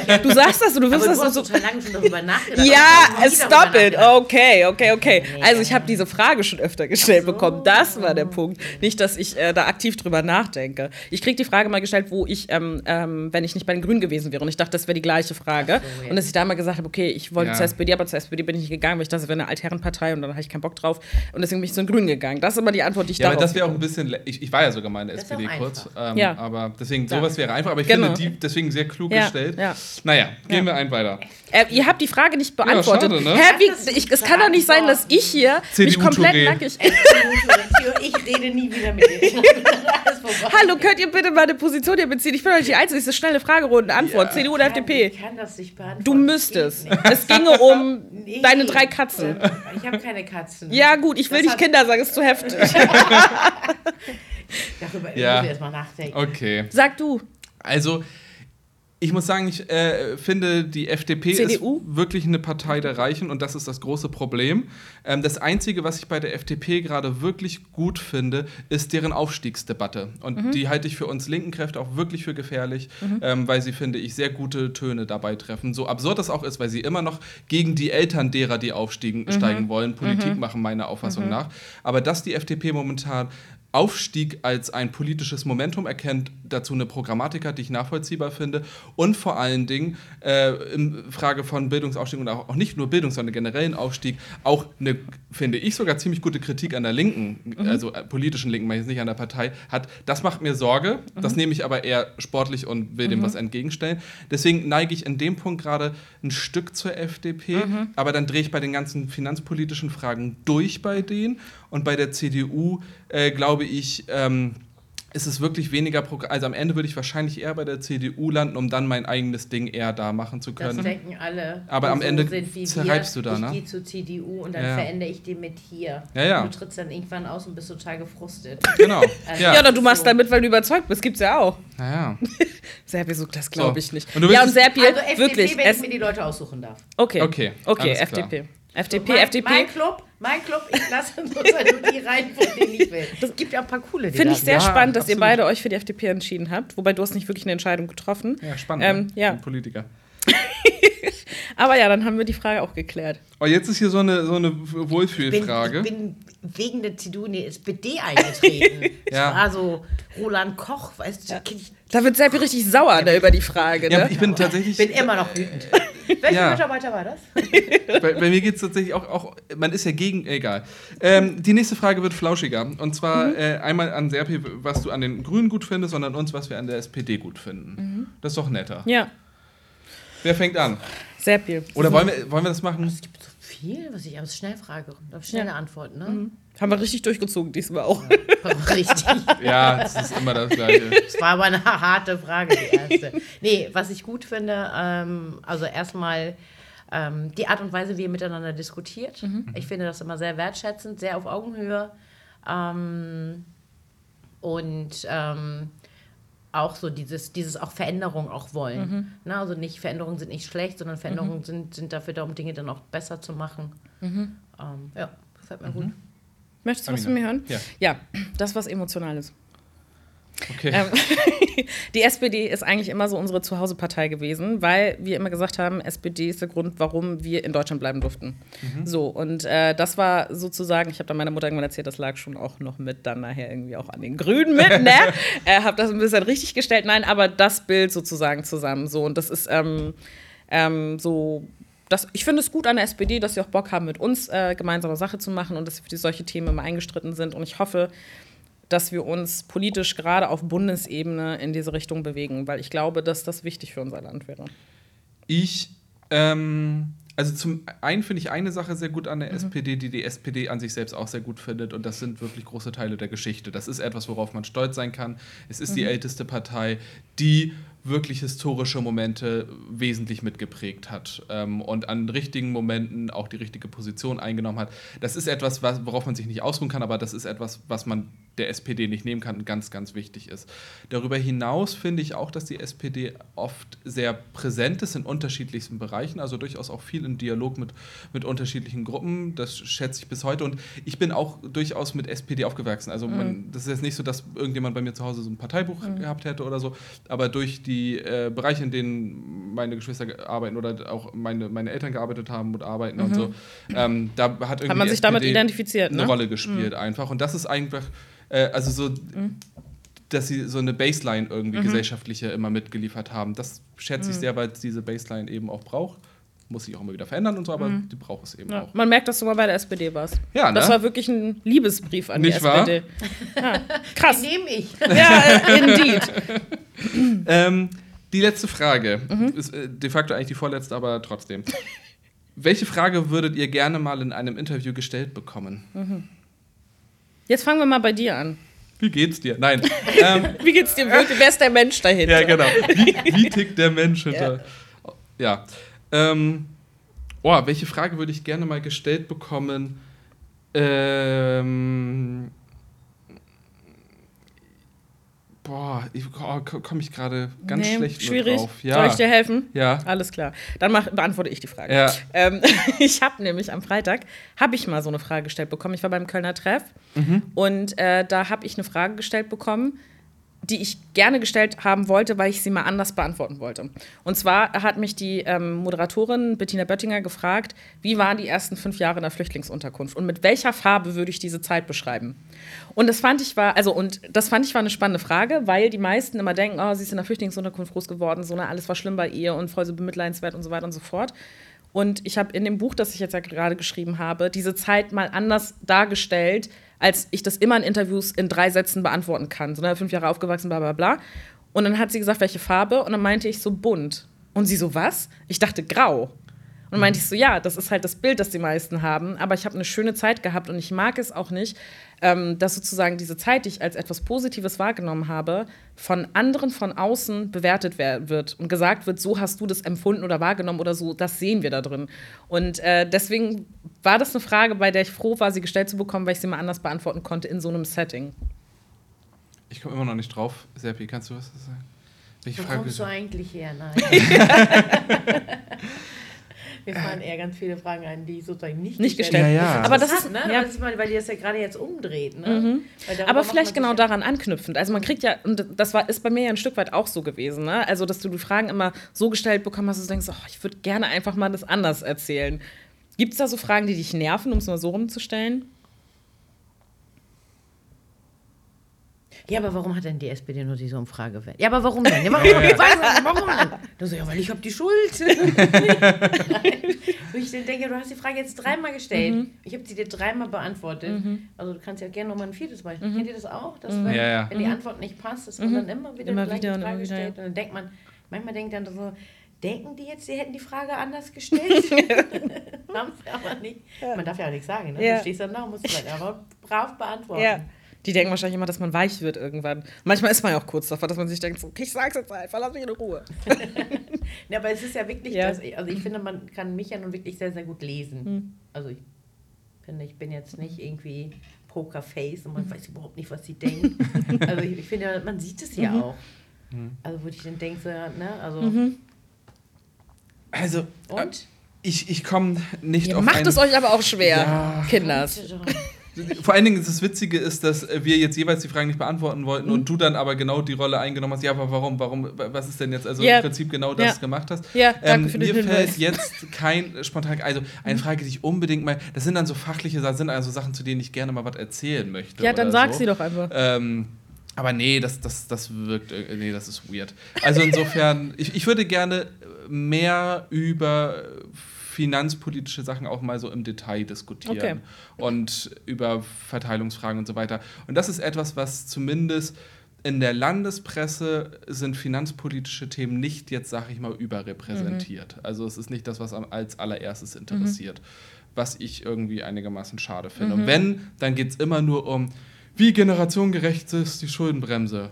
aber Du sagst das und du wirst aber das du hast so. total lange schon darüber nachgedacht. Ja, stop it. Okay, okay, okay. Nee, Also ich habe diese Frage schon öfter gestellt bekommen. Das war der Punkt. Nicht, dass ich äh, da aktiv drüber nachdenke. Ich kriege die Frage mal gestellt, wo ich, ähm, ähm, wenn ich nicht bei den Grünen gewesen wäre. Und ich dachte, das wäre die gleiche Frage. so, ja. Und dass ich da mal gesagt habe, okay, ich wollte Ja. zur SPD, aber zur SPD bin ich nicht gegangen, weil ich dachte, das wäre eine Altherrenpartei und dann habe ich keinen Bock drauf. Und deswegen bin ich zu den Grünen gegangen. Das ist immer die Antwort, die ich Ja, aber darauf das wäre auch ein bisschen. Ich, ich war ja sogar mal in der Das SPD kurz. Ähm, Ja. Aber deswegen, Ja. sowas wäre einfach. Aber ich Genau. finde die deswegen sehr klug Ja, gestellt. ja. Naja, gehen Ja. wir ein weiter. Äh, ihr habt die Frage nicht beantwortet. schade, ne? Hä, wie, ich, es kann doch nicht sein, dass ich hier mich komplett CDU-Touré. nackig. Ich rede nie wieder mit dir. Hallo, könnt ihr bitte meine Position hier beziehen? Ich bin nicht die Einzige. Das ist eine schnelle Fragerunde. Antwort: Ja. CDU oder FDP? Ich kann das nicht beantworten. Du müsstest. Es ginge um Nee. deine drei Katzen. Ich habe keine Katzen. Ja, gut, ich will Das nicht Kinder sagen, ist zu heftig. Darüber Ja. muss ich erstmal nachdenken. Okay. Sag du. Also, ich muss sagen, ich äh, finde, die FDP CDU? ist wirklich eine Partei der Reichen und das ist das große Problem. Ähm, das Einzige, was ich bei der FDP gerade wirklich gut finde, ist deren Aufstiegsdebatte. Und Mhm. die halte ich für uns linken Kräfte auch wirklich für gefährlich, ähm, weil sie, finde ich, sehr gute Töne dabei treffen. So absurd das auch ist, weil sie immer noch gegen die Eltern derer, die aufsteigen Mhm. steigen wollen, Politik machen, meiner Auffassung nach. Aber dass die FDP momentan Aufstieg als ein politisches Momentum erkennt, dazu eine Programmatik hat, die ich nachvollziehbar finde. Und vor allen Dingen äh, in Frage von Bildungsaufstieg und auch, auch nicht nur Bildung, sondern generellen Aufstieg auch eine, finde ich, sogar ziemlich gute Kritik an der Linken, also äh, politischen Linken, meine ich jetzt nicht an der Partei, hat. Das macht mir Sorge, das nehme ich aber eher sportlich und will dem was entgegenstellen. Deswegen neige ich in dem Punkt gerade ein Stück zur FDP, aber dann drehe ich bei den ganzen finanzpolitischen Fragen durch bei denen und bei der CDU äh, glaube ich, ähm, ist es wirklich weniger, Progr also am Ende würde ich wahrscheinlich eher bei der CDU landen, um dann mein eigenes Ding eher da machen zu Das können. denken alle. Aber am Ende sind wie zerreibst wir. du da, ich ne? gehe zur CDU und dann Ja. verändere ich die mit hier. Ja, ja. Und du trittst dann irgendwann aus und bist total gefrustet. Genau. Also- ja. Ja, oder du machst So. damit, weil du überzeugt bist. Gibt's ja auch. Naja. Serpi so, das glaube So. ich nicht. Und du ja, und es- Serpi, Also FDP, wirklich. wenn Es, ich mir die Leute aussuchen darf. okay, Okay, okay, alles klar. FDP. FDP, mein, FDP. Mein Club, mein Club, ich lasse sozusagen nur die rein, von denen ich will. Es gibt ja ein paar coole, Finde ich sehr Ja, spannend, dass absolut. ihr beide euch für die FDP entschieden habt. Wobei du hast nicht wirklich eine Entscheidung getroffen. Ja, spannend. Ähm, ne? ja. Ein Politiker. Aber ja, dann haben wir die Frage auch geklärt. Oh, jetzt ist hier so eine, so eine bin, Wohlfühlfrage. ich bin wegen der CDU in die SPD eingetreten. Ja. War so Roland Koch, weißt du, ich Da wird Serpi richtig sauer ne, über die Frage. ja, Ne? ich bin tatsächlich. bin immer noch wütend. Welcher Ja. Mitarbeiter war das? bei, bei mir geht es tatsächlich auch, auch, man ist ja gegen, egal. Ähm, die nächste Frage wird flauschiger. Und zwar Mhm. äh, einmal an Serpi, was du an den Grünen gut findest, und an uns, was wir an der SPD gut finden. Mhm. Das ist doch netter. Ja, Wer fängt an? Serpi. Oder wollen wir, wollen wir das machen? Es gibt so viel, was ich aus schnell frage. Auf schnelle Ja. Antworten, ne? Haben wir richtig durchgezogen diesmal auch. Richtig. Ja, das ist immer das Gleiche. Das war aber eine harte Frage, die erste. Nee, was ich gut finde, ähm, also erstmal ähm, die Art und Weise, wie ihr miteinander diskutiert. Ich finde das immer sehr wertschätzend, sehr auf Augenhöhe. Ähm, und ähm, auch so dieses, dieses auch Veränderung auch wollen. Ne? Also nicht, Veränderungen sind nicht schlecht, sondern Veränderungen sind, sind dafür da, um Dinge dann auch besser zu machen. Ähm, ja, gefällt mir gut. Möchtest du was von mir hören? Ja. Ja, das was Emotionales. Okay. Ähm, die SPD ist eigentlich immer so unsere Zuhausepartei gewesen, weil wir immer gesagt haben, SPD ist der Grund, warum wir in Deutschland bleiben durften. So, und äh, das war sozusagen, ich habe dann meiner Mutter irgendwann erzählt, das lag schon auch noch mit dann nachher irgendwie auch an den Grünen mit, ne? äh, habe das ein bisschen richtig gestellt. Nein, aber das Bild sozusagen zusammen. So, und das ist ähm, ähm, so. Das, ich finde es gut an der SPD, dass sie auch Bock haben, mit uns äh, gemeinsame Sache zu machen und dass sie für solche Themen immer eingestritten sind. Und ich hoffe, dass wir uns politisch gerade auf Bundesebene in diese Richtung bewegen, weil ich glaube, dass das wichtig für unser Land wäre. Ich, ähm, also zum einen finde ich eine Sache sehr gut an der SPD, die die SPD an sich selbst auch sehr gut findet und das sind wirklich große Teile der Geschichte. Das ist etwas, worauf man stolz sein kann. Es ist die älteste Partei, die wirklich historische Momente wesentlich mitgeprägt hat ähm, und an richtigen Momenten auch die richtige Position eingenommen hat. Das ist etwas, was, worauf man sich nicht ausruhen kann, aber das ist etwas, was man der SPD nicht nehmen kann ganz, ganz wichtig ist. Darüber hinaus finde ich auch, dass die SPD oft sehr präsent ist in unterschiedlichsten Bereichen, also durchaus auch viel im Dialog mit, mit unterschiedlichen Gruppen. Das schätze ich bis heute. Und ich bin auch durchaus mit SPD aufgewachsen. Also man, mhm. das ist jetzt nicht so, dass irgendjemand bei mir zu Hause so ein Parteibuch mhm. gehabt hätte oder so, aber durch die äh, Bereiche, in denen meine Geschwister arbeiten oder auch meine, meine Eltern gearbeitet haben und arbeiten mhm. und so, ähm, da hat irgendwie hat man sich SPD damit identifiziert, eine ne? Rolle gespielt mhm. einfach. Und das ist einfach, äh, also so, mhm. dass sie so eine Baseline irgendwie mhm. gesellschaftliche immer mitgeliefert haben. Das schätze ich mhm. sehr, weil es diese Baseline eben auch braucht muss sich auch immer wieder verändern und so, aber mhm. die braucht es eben ja. auch. Man merkt, dass du mal bei der SPD warst. Ja, ne? Das war wirklich ein Liebesbrief an Nicht die wahr? SPD. Ja. Krass. Den nehme ich. ja, indeed. ähm, die letzte Frage mhm. ist äh, de facto eigentlich die vorletzte, aber trotzdem. Welche Frage würdet ihr gerne mal in einem Interview gestellt bekommen? Mhm. Jetzt fangen wir mal bei dir an. Wie geht's dir? Nein. ähm, wie geht's dir wirklich? Wer ist der Mensch dahinter? Ja, genau. Wie, wie tickt der Mensch hinter? Ja. ja. Ähm, oh, welche Frage würde ich gerne mal gestellt bekommen? Ähm, Boah, oh, komme ich gerade ganz nee, schlecht schwierig. drauf. Ja. Soll ich dir helfen? Ja. Alles klar. Dann mach, beantworte ich die Frage. Ja. Ähm, ich habe nämlich am Freitag habe ich mal so eine Frage gestellt bekommen. Ich war beim Kölner Treff mhm. und äh, da habe ich eine Frage gestellt bekommen, die ich gerne gestellt haben wollte, weil ich sie mal anders beantworten wollte. Und zwar hat mich die ähm, Moderatorin Bettina Böttinger gefragt, wie waren die ersten fünf Jahre in der Flüchtlingsunterkunft und mit welcher Farbe würde ich diese Zeit beschreiben? Und das fand ich war, also und das fand ich war eine spannende Frage, weil die meisten immer denken, oh, sie ist in der Flüchtlingsunterkunft groß geworden, so ne, alles war schlimm bei ihr und voll so bemitleidenswert und so weiter und so fort. Und ich habe in dem Buch, das ich jetzt ja gerade geschrieben habe, diese Zeit mal anders dargestellt, als ich das immer in Interviews in drei Sätzen beantworten kann. So, ne, fünf Jahre aufgewachsen, bla bla bla. Und dann hat sie gesagt, welche Farbe? Und dann meinte ich so bunt. Und sie so, was? Ich dachte grau. Und meinte ich so, ja, das ist halt das Bild, das die meisten haben. Aber ich habe eine schöne Zeit gehabt und ich mag es auch nicht, ähm, dass sozusagen diese Zeit, die ich als etwas Positives wahrgenommen habe, von anderen von außen bewertet wird und gesagt wird, so hast du das empfunden oder wahrgenommen oder so, das sehen wir da drin. Und äh, deswegen war das eine Frage, bei der ich froh war, sie gestellt zu bekommen, weil ich sie mal anders beantworten konnte in so einem Setting. Ich komme immer noch nicht drauf. Serpi, kannst du was sagen? Welche Wo Frage kommst du eigentlich her? Nein. Wir fahren eher ganz viele Fragen ein, die sozusagen nicht, nicht gestellt werden. Ja, ja. Aber das ist, ne? ja. das ist mal, weil die das ja gerade jetzt umdreht. Ne? Mhm. Aber vielleicht genau daran anknüpfend. Also man kriegt ja, und das war, ist bei mir ja ein Stück weit auch so gewesen, ne? Also, dass du die Fragen immer so gestellt bekommen hast, dass du denkst, oh, ich würde gerne einfach mal das anders erzählen. Gibt es da so Fragen, die dich nerven, um es mal so rumzustellen? Ja, aber warum hat denn die SPD nur diese Umfrage gewählt? Ja, aber warum denn? Ja, warum, ja, ja. warum denn? Du so, ja, weil ich habe die Schuld. Wo ich denke, du hast die Frage jetzt dreimal gestellt. Mhm. Ich habe sie dir dreimal beantwortet. Mhm. Also du kannst ja gerne nochmal ein viertes Beispiel. Mhm. Kennt ihr das auch? Dass mhm. wenn, ja, wenn die mhm. Antwort nicht passt, dass man mhm. dann immer wieder immer die gleiche Frage wieder, stellt. Und dann denkt man, manchmal denkt dann so, denken die jetzt, sie hätten die Frage anders gestellt? Haben sie aber nicht. Man darf ja auch nichts sagen. Ne? Du stehst dann da und musst es aber brav beantworten. Die denken wahrscheinlich immer, dass man weich wird irgendwann. Manchmal ist man ja auch kurz davor, dass man sich denkt, so, okay, ich sag's jetzt einfach, lass mich in Ruhe. ja, aber es ist ja wirklich, ja. Das, also ich finde, man kann mich ja nun wirklich sehr, sehr gut lesen. Hm. Also ich finde, ich bin jetzt nicht irgendwie Pokerface und man hm. weiß überhaupt nicht, was sie denkt. also ich, ich finde, man sieht es ja mhm. auch. Mhm. Also wo ich dann denke, so, ne, also... Mhm. Also... Und? Ich, ich komme nicht Ihr auf Macht es euch aber auch schwer, ja. Kinders. Vor allen Dingen das Witzige ist, dass wir jetzt jeweils die Fragen nicht beantworten wollten mhm. und du dann aber genau die Rolle eingenommen hast. Ja, aber warum? Warum? Was ist denn jetzt? Also ja. im Prinzip genau das ja. gemacht hast. Ja, danke ähm, für Mir fällt jetzt kein spontan. Also eine mhm. Frage, die ich unbedingt mal. Das sind dann so fachliche Sachen, sind also Sachen, zu denen ich gerne mal was erzählen möchte. Ja, dann sag so. sie doch einfach. Ähm, aber nee, das, das, das wirkt. Nee, das ist weird. Also insofern, ich, ich würde gerne mehr über finanzpolitische Sachen auch mal so im Detail diskutieren okay. und über Verteilungsfragen und so weiter. Und das ist etwas, was zumindest in der Landespresse sind finanzpolitische Themen nicht jetzt, sage ich mal, überrepräsentiert. Mhm. Also es ist nicht das, was als allererstes interessiert, mhm. was ich irgendwie einigermaßen schade finde. Mhm. Und wenn, dann geht es immer nur um, wie generationengerecht ist die Schuldenbremse.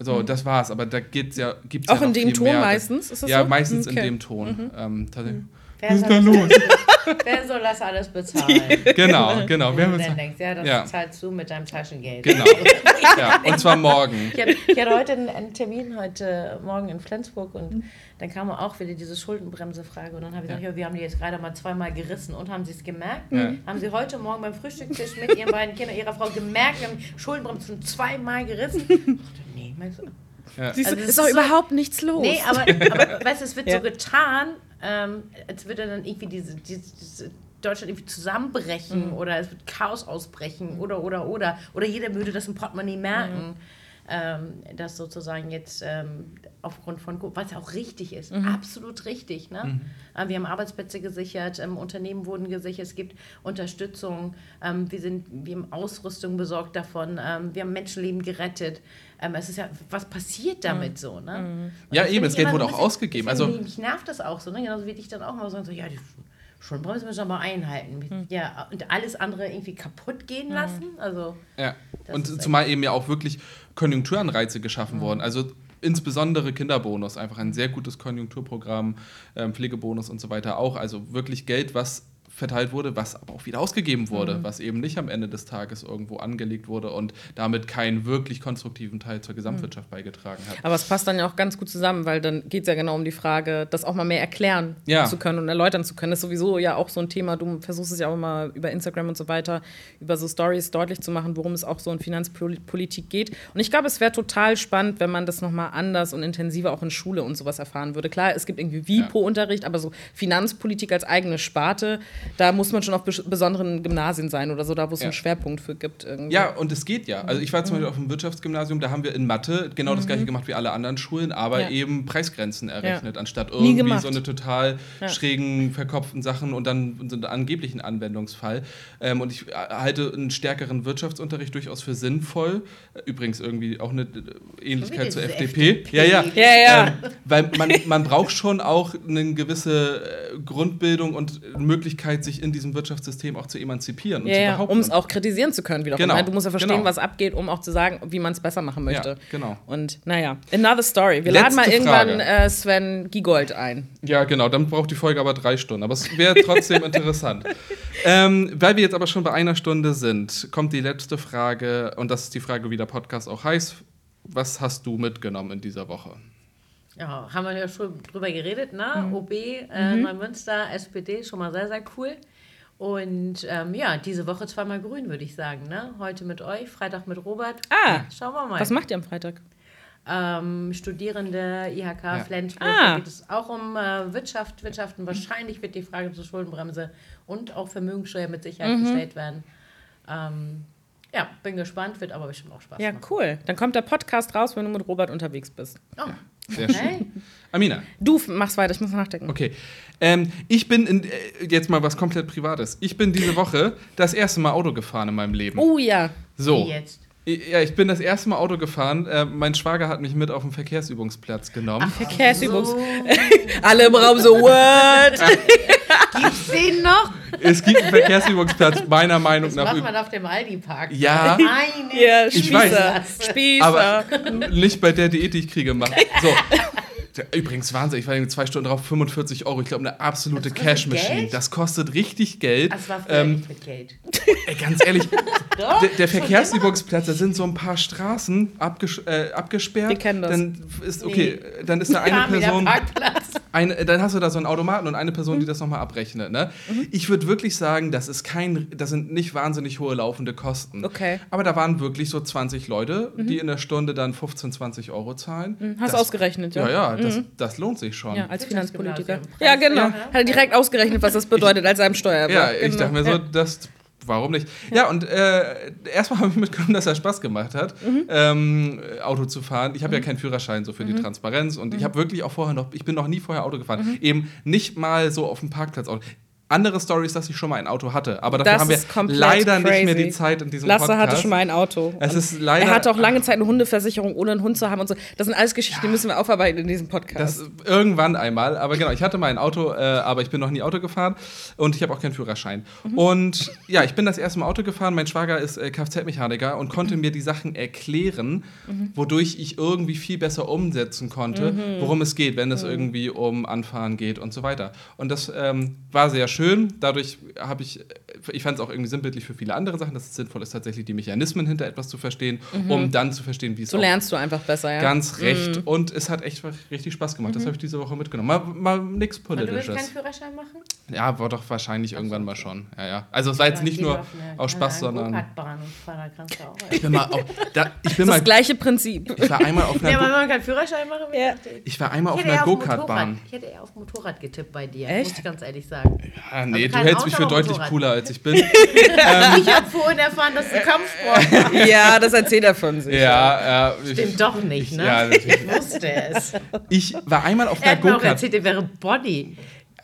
So, mhm. das war's, aber da geht's ja, gibt's auch ja in dem Ton meistens? Ist das ja, so? meistens okay. in dem Ton. Mhm. Ähm, Wer Was ist soll da das los? alles- Wer soll das alles bezahlen? Genau, genau. Du uns, dann denkst, ja, das Ja. zahlst du mit deinem Taschengeld. genau. Ja, und zwar morgen. Ich hatte, ich hatte heute einen, einen Termin, heute Morgen in Flensburg und dann kam auch wieder diese Schuldenbremse-Frage und dann habe ich Ja. gesagt, ja, wir haben die jetzt gerade mal zweimal gerissen und haben sie es gemerkt? Ja. Haben sie heute Morgen beim Frühstückstisch mit ihren beiden Kindern, ihrer Frau gemerkt, wir haben die Schuldenbremse schon zweimal gerissen? Ich dachte, nee, meinst du? Ja. Siehst du, Also es ist doch ist so- überhaupt nichts los. Nee, aber, aber weißt du, es wird Ja. so getan, ähm, als würde dann irgendwie diese, diese, diese Deutschland irgendwie zusammenbrechen oder es wird Chaos ausbrechen oder, oder, oder. Oder jeder würde das im Portemonnaie merken. Ähm, dass sozusagen jetzt ähm, aufgrund von, was auch richtig ist, absolut richtig. Ne? Äh, wir haben Arbeitsplätze gesichert, ähm, Unternehmen wurden gesichert, es gibt Unterstützung, ähm, wir, sind, wir haben Ausrüstung besorgt davon, ähm, wir haben Menschenleben gerettet. Ähm, es ist ja, was passiert damit so? Ne? Und Ja, eben, das Geld wurde auch bisschen- ausgegeben. Also- mich nervt das auch so, ne? genauso wie ich dann auch mal sagen, so, ja, die Schuldenbremse müssen wir aber einhalten. Ja, und alles andere irgendwie kaputt gehen lassen. Also, Ja. Und zumal eben ja auch wirklich Konjunkturanreize geschaffen wurden. Also insbesondere Kinderbonus, einfach ein sehr gutes Konjunkturprogramm, ähm, Pflegebonus und so weiter auch. Also wirklich Geld, was verteilt wurde, was aber auch wieder ausgegeben wurde, was eben nicht am Ende des Tages irgendwo angelegt wurde und damit keinen wirklich konstruktiven Teil zur Gesamtwirtschaft beigetragen hat. Aber es passt dann ja auch ganz gut zusammen, weil dann geht es ja genau um die Frage, das auch mal mehr erklären Ja. zu können und erläutern zu können. Das ist sowieso ja auch so ein Thema. Du versuchst es ja auch immer über Instagram und so weiter, über so Stories deutlich zu machen, worum es auch so in Finanzpolitik geht. Und ich glaube, es wäre total spannend, wenn man das nochmal anders und intensiver auch in Schule und sowas erfahren würde. Klar, es gibt irgendwie WIPO-Unterricht, aber so Finanzpolitik als eigene Sparte, da muss man schon auf bes- besonderen Gymnasien sein oder so, da wo es Ja. einen Schwerpunkt für gibt. Irgendwie. Ja, und es geht ja. Also ich war zum Beispiel auf dem Wirtschaftsgymnasium, da haben wir in Mathe genau das gleiche gemacht wie alle anderen Schulen, aber Ja. eben Preisgrenzen errechnet, anstatt Nie irgendwie so eine total Ja. schrägen, verkopften Sachen und dann so einen angeblichen Anwendungsfall. Ähm, und ich äh, halte einen stärkeren Wirtschaftsunterricht durchaus für sinnvoll. Übrigens irgendwie auch eine äh, Ähnlichkeit zur FDP. FDP. Ja, ja. Ja, ja. Ähm, weil man, man braucht schon auch eine gewisse äh, Grundbildung und Möglichkeit, sich in diesem Wirtschaftssystem auch zu emanzipieren und Ja, um es auch kritisieren zu können wiederum. Genau, Du musst ja verstehen, genau. was abgeht, um auch zu sagen, wie man es besser machen möchte. Ja, genau. Und naja, another story. Wir Letzte laden mal irgendwann äh, Sven Giegold ein. Ja, genau, dann braucht die Folge aber drei Stunden. Aber es wäre trotzdem interessant. Ähm, weil wir jetzt aber schon bei einer Stunde sind, kommt die letzte Frage, und das ist die Frage, wie der Podcast auch heißt. Was hast du mitgenommen in dieser Woche? Ja, haben wir ja schon drüber geredet, ne? OB, äh, Neumünster, SPD, schon mal sehr, sehr cool. Und ähm, ja, diese Woche zweimal grün, würde ich sagen. Ne? Heute mit euch, Freitag mit Robert. Ah, Schauen wir mal. Was macht ihr am Freitag? ähm, Studierende IHK Flensburg. Ah. Da geht es auch um äh, Wirtschaft, Wirtschaften. Wahrscheinlich wird die Frage zur Schuldenbremse und auch Vermögenssteuer mit Sicherheit Mhm. gestellt werden. Ähm, ja, bin gespannt, wird aber bestimmt auch Spaß Ja, machen. cool. Dann kommt der Podcast raus, wenn du mit Robert unterwegs bist. Oh, Sehr okay. schön. Amina, Du machst weiter, ich muss nachdenken. okay. Ähm, ich bin in, äh, jetzt mal was komplett Privates. Ich bin diese Woche das erste Mal Auto gefahren in meinem Leben. Oh ja. So. Wie jetzt? Ja, ich bin das erste Mal Auto gefahren. Äh, mein Schwager hat mich mit auf den Verkehrsübungsplatz genommen. Verkehrsübungs. So, Alle im Raum so, what? gibt's den noch? Es gibt einen Verkehrsübungsplatz, meiner Meinung Das nach. macht man auf dem Aldi-Park. Ja. Meine Ja, Ich Spießer. weiß. Spießer. aber nicht bei der Diät, die ich kriege, machen. So. Übrigens, Wahnsinn, ich war irgendwie zwei Stunden drauf, 45 Euro. Ich glaube, eine absolute Cash Machine. Geld? Das kostet richtig Geld. Das war früher Ähm, nicht mit Geld. ey, ganz ehrlich, Doch, der, der Verkehrsübungsplatz, da sind so ein paar Straßen abges äh, abgesperrt. Wir kennen das. Dann ist, okay, dann ist da eine Person. Eine, dann hast du da so einen Automaten und eine Person, die das nochmal abrechnet. Ne? Ich würde wirklich sagen, das ist kein, das sind nicht wahnsinnig hohe laufende Kosten. Okay. Aber da waren wirklich so 20 Leute, die in der Stunde dann 15, 20 Euro zahlen. Hast das, ausgerechnet, Ja, ja? ja, das, das lohnt sich schon. Ja, als Finanzpolitiker. Ja, genau. Ja. Hat er direkt ausgerechnet, was das bedeutet als einem Steuer. Ja, ich genau. dachte mir so, Ja. das. Warum nicht? Ja, und äh, erstmal habe ich mitgenommen, dass er Spaß gemacht hat, Mhm. ähm, Auto zu fahren. Ich habe ja keinen Führerschein so für die Transparenz und ich Mhm. habe wirklich auch vorher noch, ich bin noch nie vorher Auto gefahren. Eben nicht mal so auf dem Parkplatz Auto. Andere Story ist, dass ich schon mal ein Auto hatte, aber dafür Das haben wir leider nicht mehr crazy. die Zeit in diesem Lasse Podcast. hatte schon mal ein Auto. Es ist leider- er hatte auch lange Zeit eine Hundeversicherung, ohne einen Hund zu haben und so. Das sind alles Geschichten, die müssen wir aufarbeiten in diesem Podcast. Das irgendwann einmal, aber genau, ich hatte mal ein Auto, äh, aber ich bin noch nie Auto gefahren und ich habe auch keinen Führerschein. Mhm. Und ja, ich bin das erste Mal Auto gefahren. Mein Schwager ist äh, Kfz-Mechaniker und konnte mir die Sachen erklären, Mhm. wodurch ich irgendwie viel besser umsetzen konnte, worum es geht, wenn es irgendwie um Anfahren geht und so weiter. Und das ähm, war sehr schön. Dadurch habe ich, ich fand es auch irgendwie sinnbildlich für viele andere Sachen, dass es sinnvoll ist, tatsächlich die Mechanismen hinter etwas zu verstehen, um dann zu verstehen, wie es so lernst du einfach besser, ja. Ganz recht. Mhm. Und es hat echt richtig Spaß gemacht. Das habe ich diese Woche mitgenommen. Mal, mal nichts Und du willst keinen Politisches. Führerschein machen? Ja, war doch wahrscheinlich irgendwann mal schon. Ja, ja. Also es war jetzt nicht nur auf aus Spaß, sondern. Ich bin mal auf, da, ich bin Das mal, gleiche Prinzip. ich war einmal auf Ja, einer, wenn Go man keinen Führerschein machen will, Ja. ich. ich war einmal auf Ich hätte einer auf Go-Kart-Bahn. Ich hätte eher auf Motorrad getippt bei dir, Echt? muss ich ganz ehrlich sagen. Ah, nee, Also du hältst mich Auto, für aber deutlich Motorrad. cooler als ich bin. ich habe vorhin erfahren, dass du Kampfsport machst. ja, das erzählt er von sich. ja, äh, ich, Stimmt doch nicht, ne? Ja, natürlich. ich wusste es. ich war einmal auf Er einer hat mir auch Go-Kart. erzählt, er wäre Body.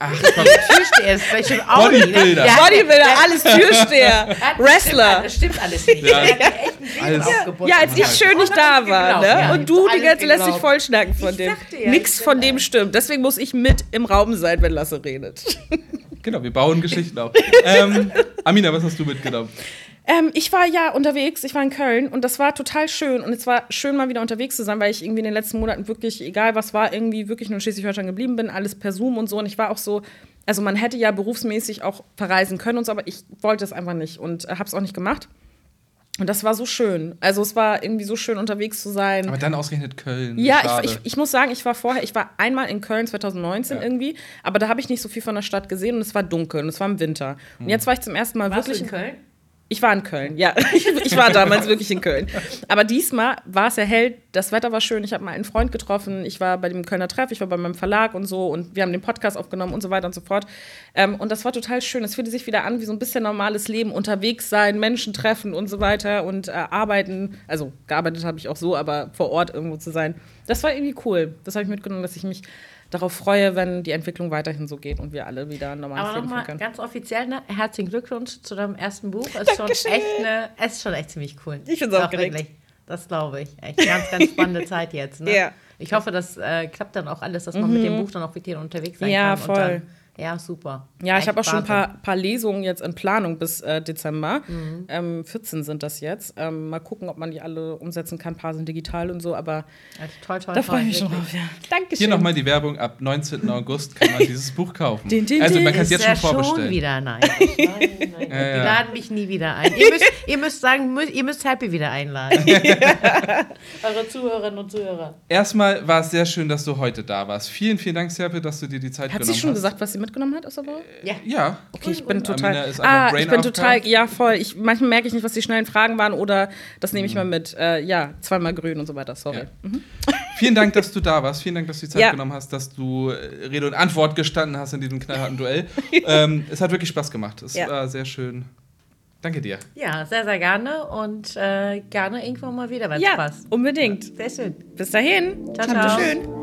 Ach, Türsteher ist vielleicht schon Audi. Ne? Bodybuilder. Der hat- Bodybuilder, alles Türsteher, Er Wrestler. Das stimmt alles nicht. Ja. Er Alles-. Ja, als ich schön nicht da war, ne? Ja, Und du die ganze lässt dich geglaubt. vollschnacken von Ich dem. ja, Nix ich von dem stimmt. Deswegen muss ich mit im Raum sein, wenn Lasse redet. Genau, wir bauen Geschichten auf. ähm, Amina, was hast du mitgenommen? Ähm, ich war ja unterwegs, ich war in Köln und das war total schön. Und es war schön, mal wieder unterwegs zu sein, weil ich irgendwie in den letzten Monaten wirklich, egal was war, irgendwie wirklich nur in Schleswig-Holstein geblieben bin, alles per Zoom und so. Und ich war auch so, also man hätte ja berufsmäßig auch verreisen können und so, aber ich wollte es einfach nicht und äh, habe es auch nicht gemacht. Und das war so schön. Also es war irgendwie so schön unterwegs zu sein. Aber dann ausgerechnet Köln. Ja, ich, ich, ich muss sagen, ich war vorher, ich war einmal in Köln 2019 Ja. irgendwie, aber da habe ich nicht so viel von der Stadt gesehen und es war dunkel und es war im Winter. Und jetzt war ich zum ersten Mal Warst du wirklich in Köln? Ich war in Köln, ja. Ich, war damals wirklich in Köln. Aber diesmal war es ja hell, das Wetter war schön, ich habe mal einen Freund getroffen, ich war bei dem Kölner Treff, ich war bei meinem Verlag und so und wir haben den Podcast aufgenommen und so weiter und so fort. Ähm, und das war total schön. Es fühlte sich wieder an wie so ein bisschen normales Leben, unterwegs sein, Menschen treffen und so weiter und äh, arbeiten. Also gearbeitet habe ich auch so, aber vor Ort irgendwo zu sein. Das war irgendwie cool. Das habe ich mitgenommen, dass ich mich darauf freue, wenn die Entwicklung weiterhin so geht und wir alle wieder ein normales Aber Leben führen können. ganz offiziell, ne? herzlichen Glückwunsch zu deinem ersten Buch. Es ist schon echt, eine, es ist schon echt ziemlich cool. Ich bin's Doch, aufgeregt. wirklich. Das glaube ich. Echt ganz, ganz spannende Zeit jetzt. Ne? Ja. Ich hoffe, das äh, klappt dann auch alles, dass man mit dem Buch dann auch wirklich unterwegs sein Ja, kann. voll. Ja, super. Ja, ich habe auch schon ein paar, paar Lesungen jetzt in Planung bis äh, Dezember. Mhm. Ähm, 14 sind das jetzt. Ähm, mal gucken, ob man die alle umsetzen kann. Ein paar sind digital und so, aber Ja, toll, toll, da toll, freue ich mich schon drauf. Ja. Dankeschön. Hier nochmal die Werbung. Ab 19. August kann man dieses Buch kaufen. Din, din, also man kann es jetzt schon vorbestellen. wieder nein. nein, nein. Ja, Die ja. laden mich nie wieder ein. Ihr müsst, ihr müsst sagen, mü- ihr müsst Happy wieder einladen. Eure Zuhörerinnen und Zuhörer. Erstmal war es sehr schön, dass du heute da warst. Vielen, vielen Dank, Serpe, dass du dir die Zeit Hat genommen sie schon hast. gesagt, was sie mitgenommen hat aus der Woche? Ja. Ja. Okay, ich bin Amina total. Ah, ich bin total. Ja, voll. Ich, manchmal merke ich nicht, was die schnellen Fragen waren oder das nehme ich mal mit. Äh, ja, zweimal grün und so weiter. Sorry. Mhm. Ja. Vielen Dank, dass du da warst. Vielen Dank, dass du die Zeit Ja. genommen hast, dass du äh, Rede und Antwort gestanden hast in diesem knallharten Duell. ähm, es hat wirklich Spaß gemacht. Es Ja. war sehr schön. Danke dir. Ja, sehr, sehr gerne und äh, gerne irgendwann mal wieder, wenn es Ja, passt. unbedingt. Sehr schön. Bis dahin. Ciao, ciao. schön.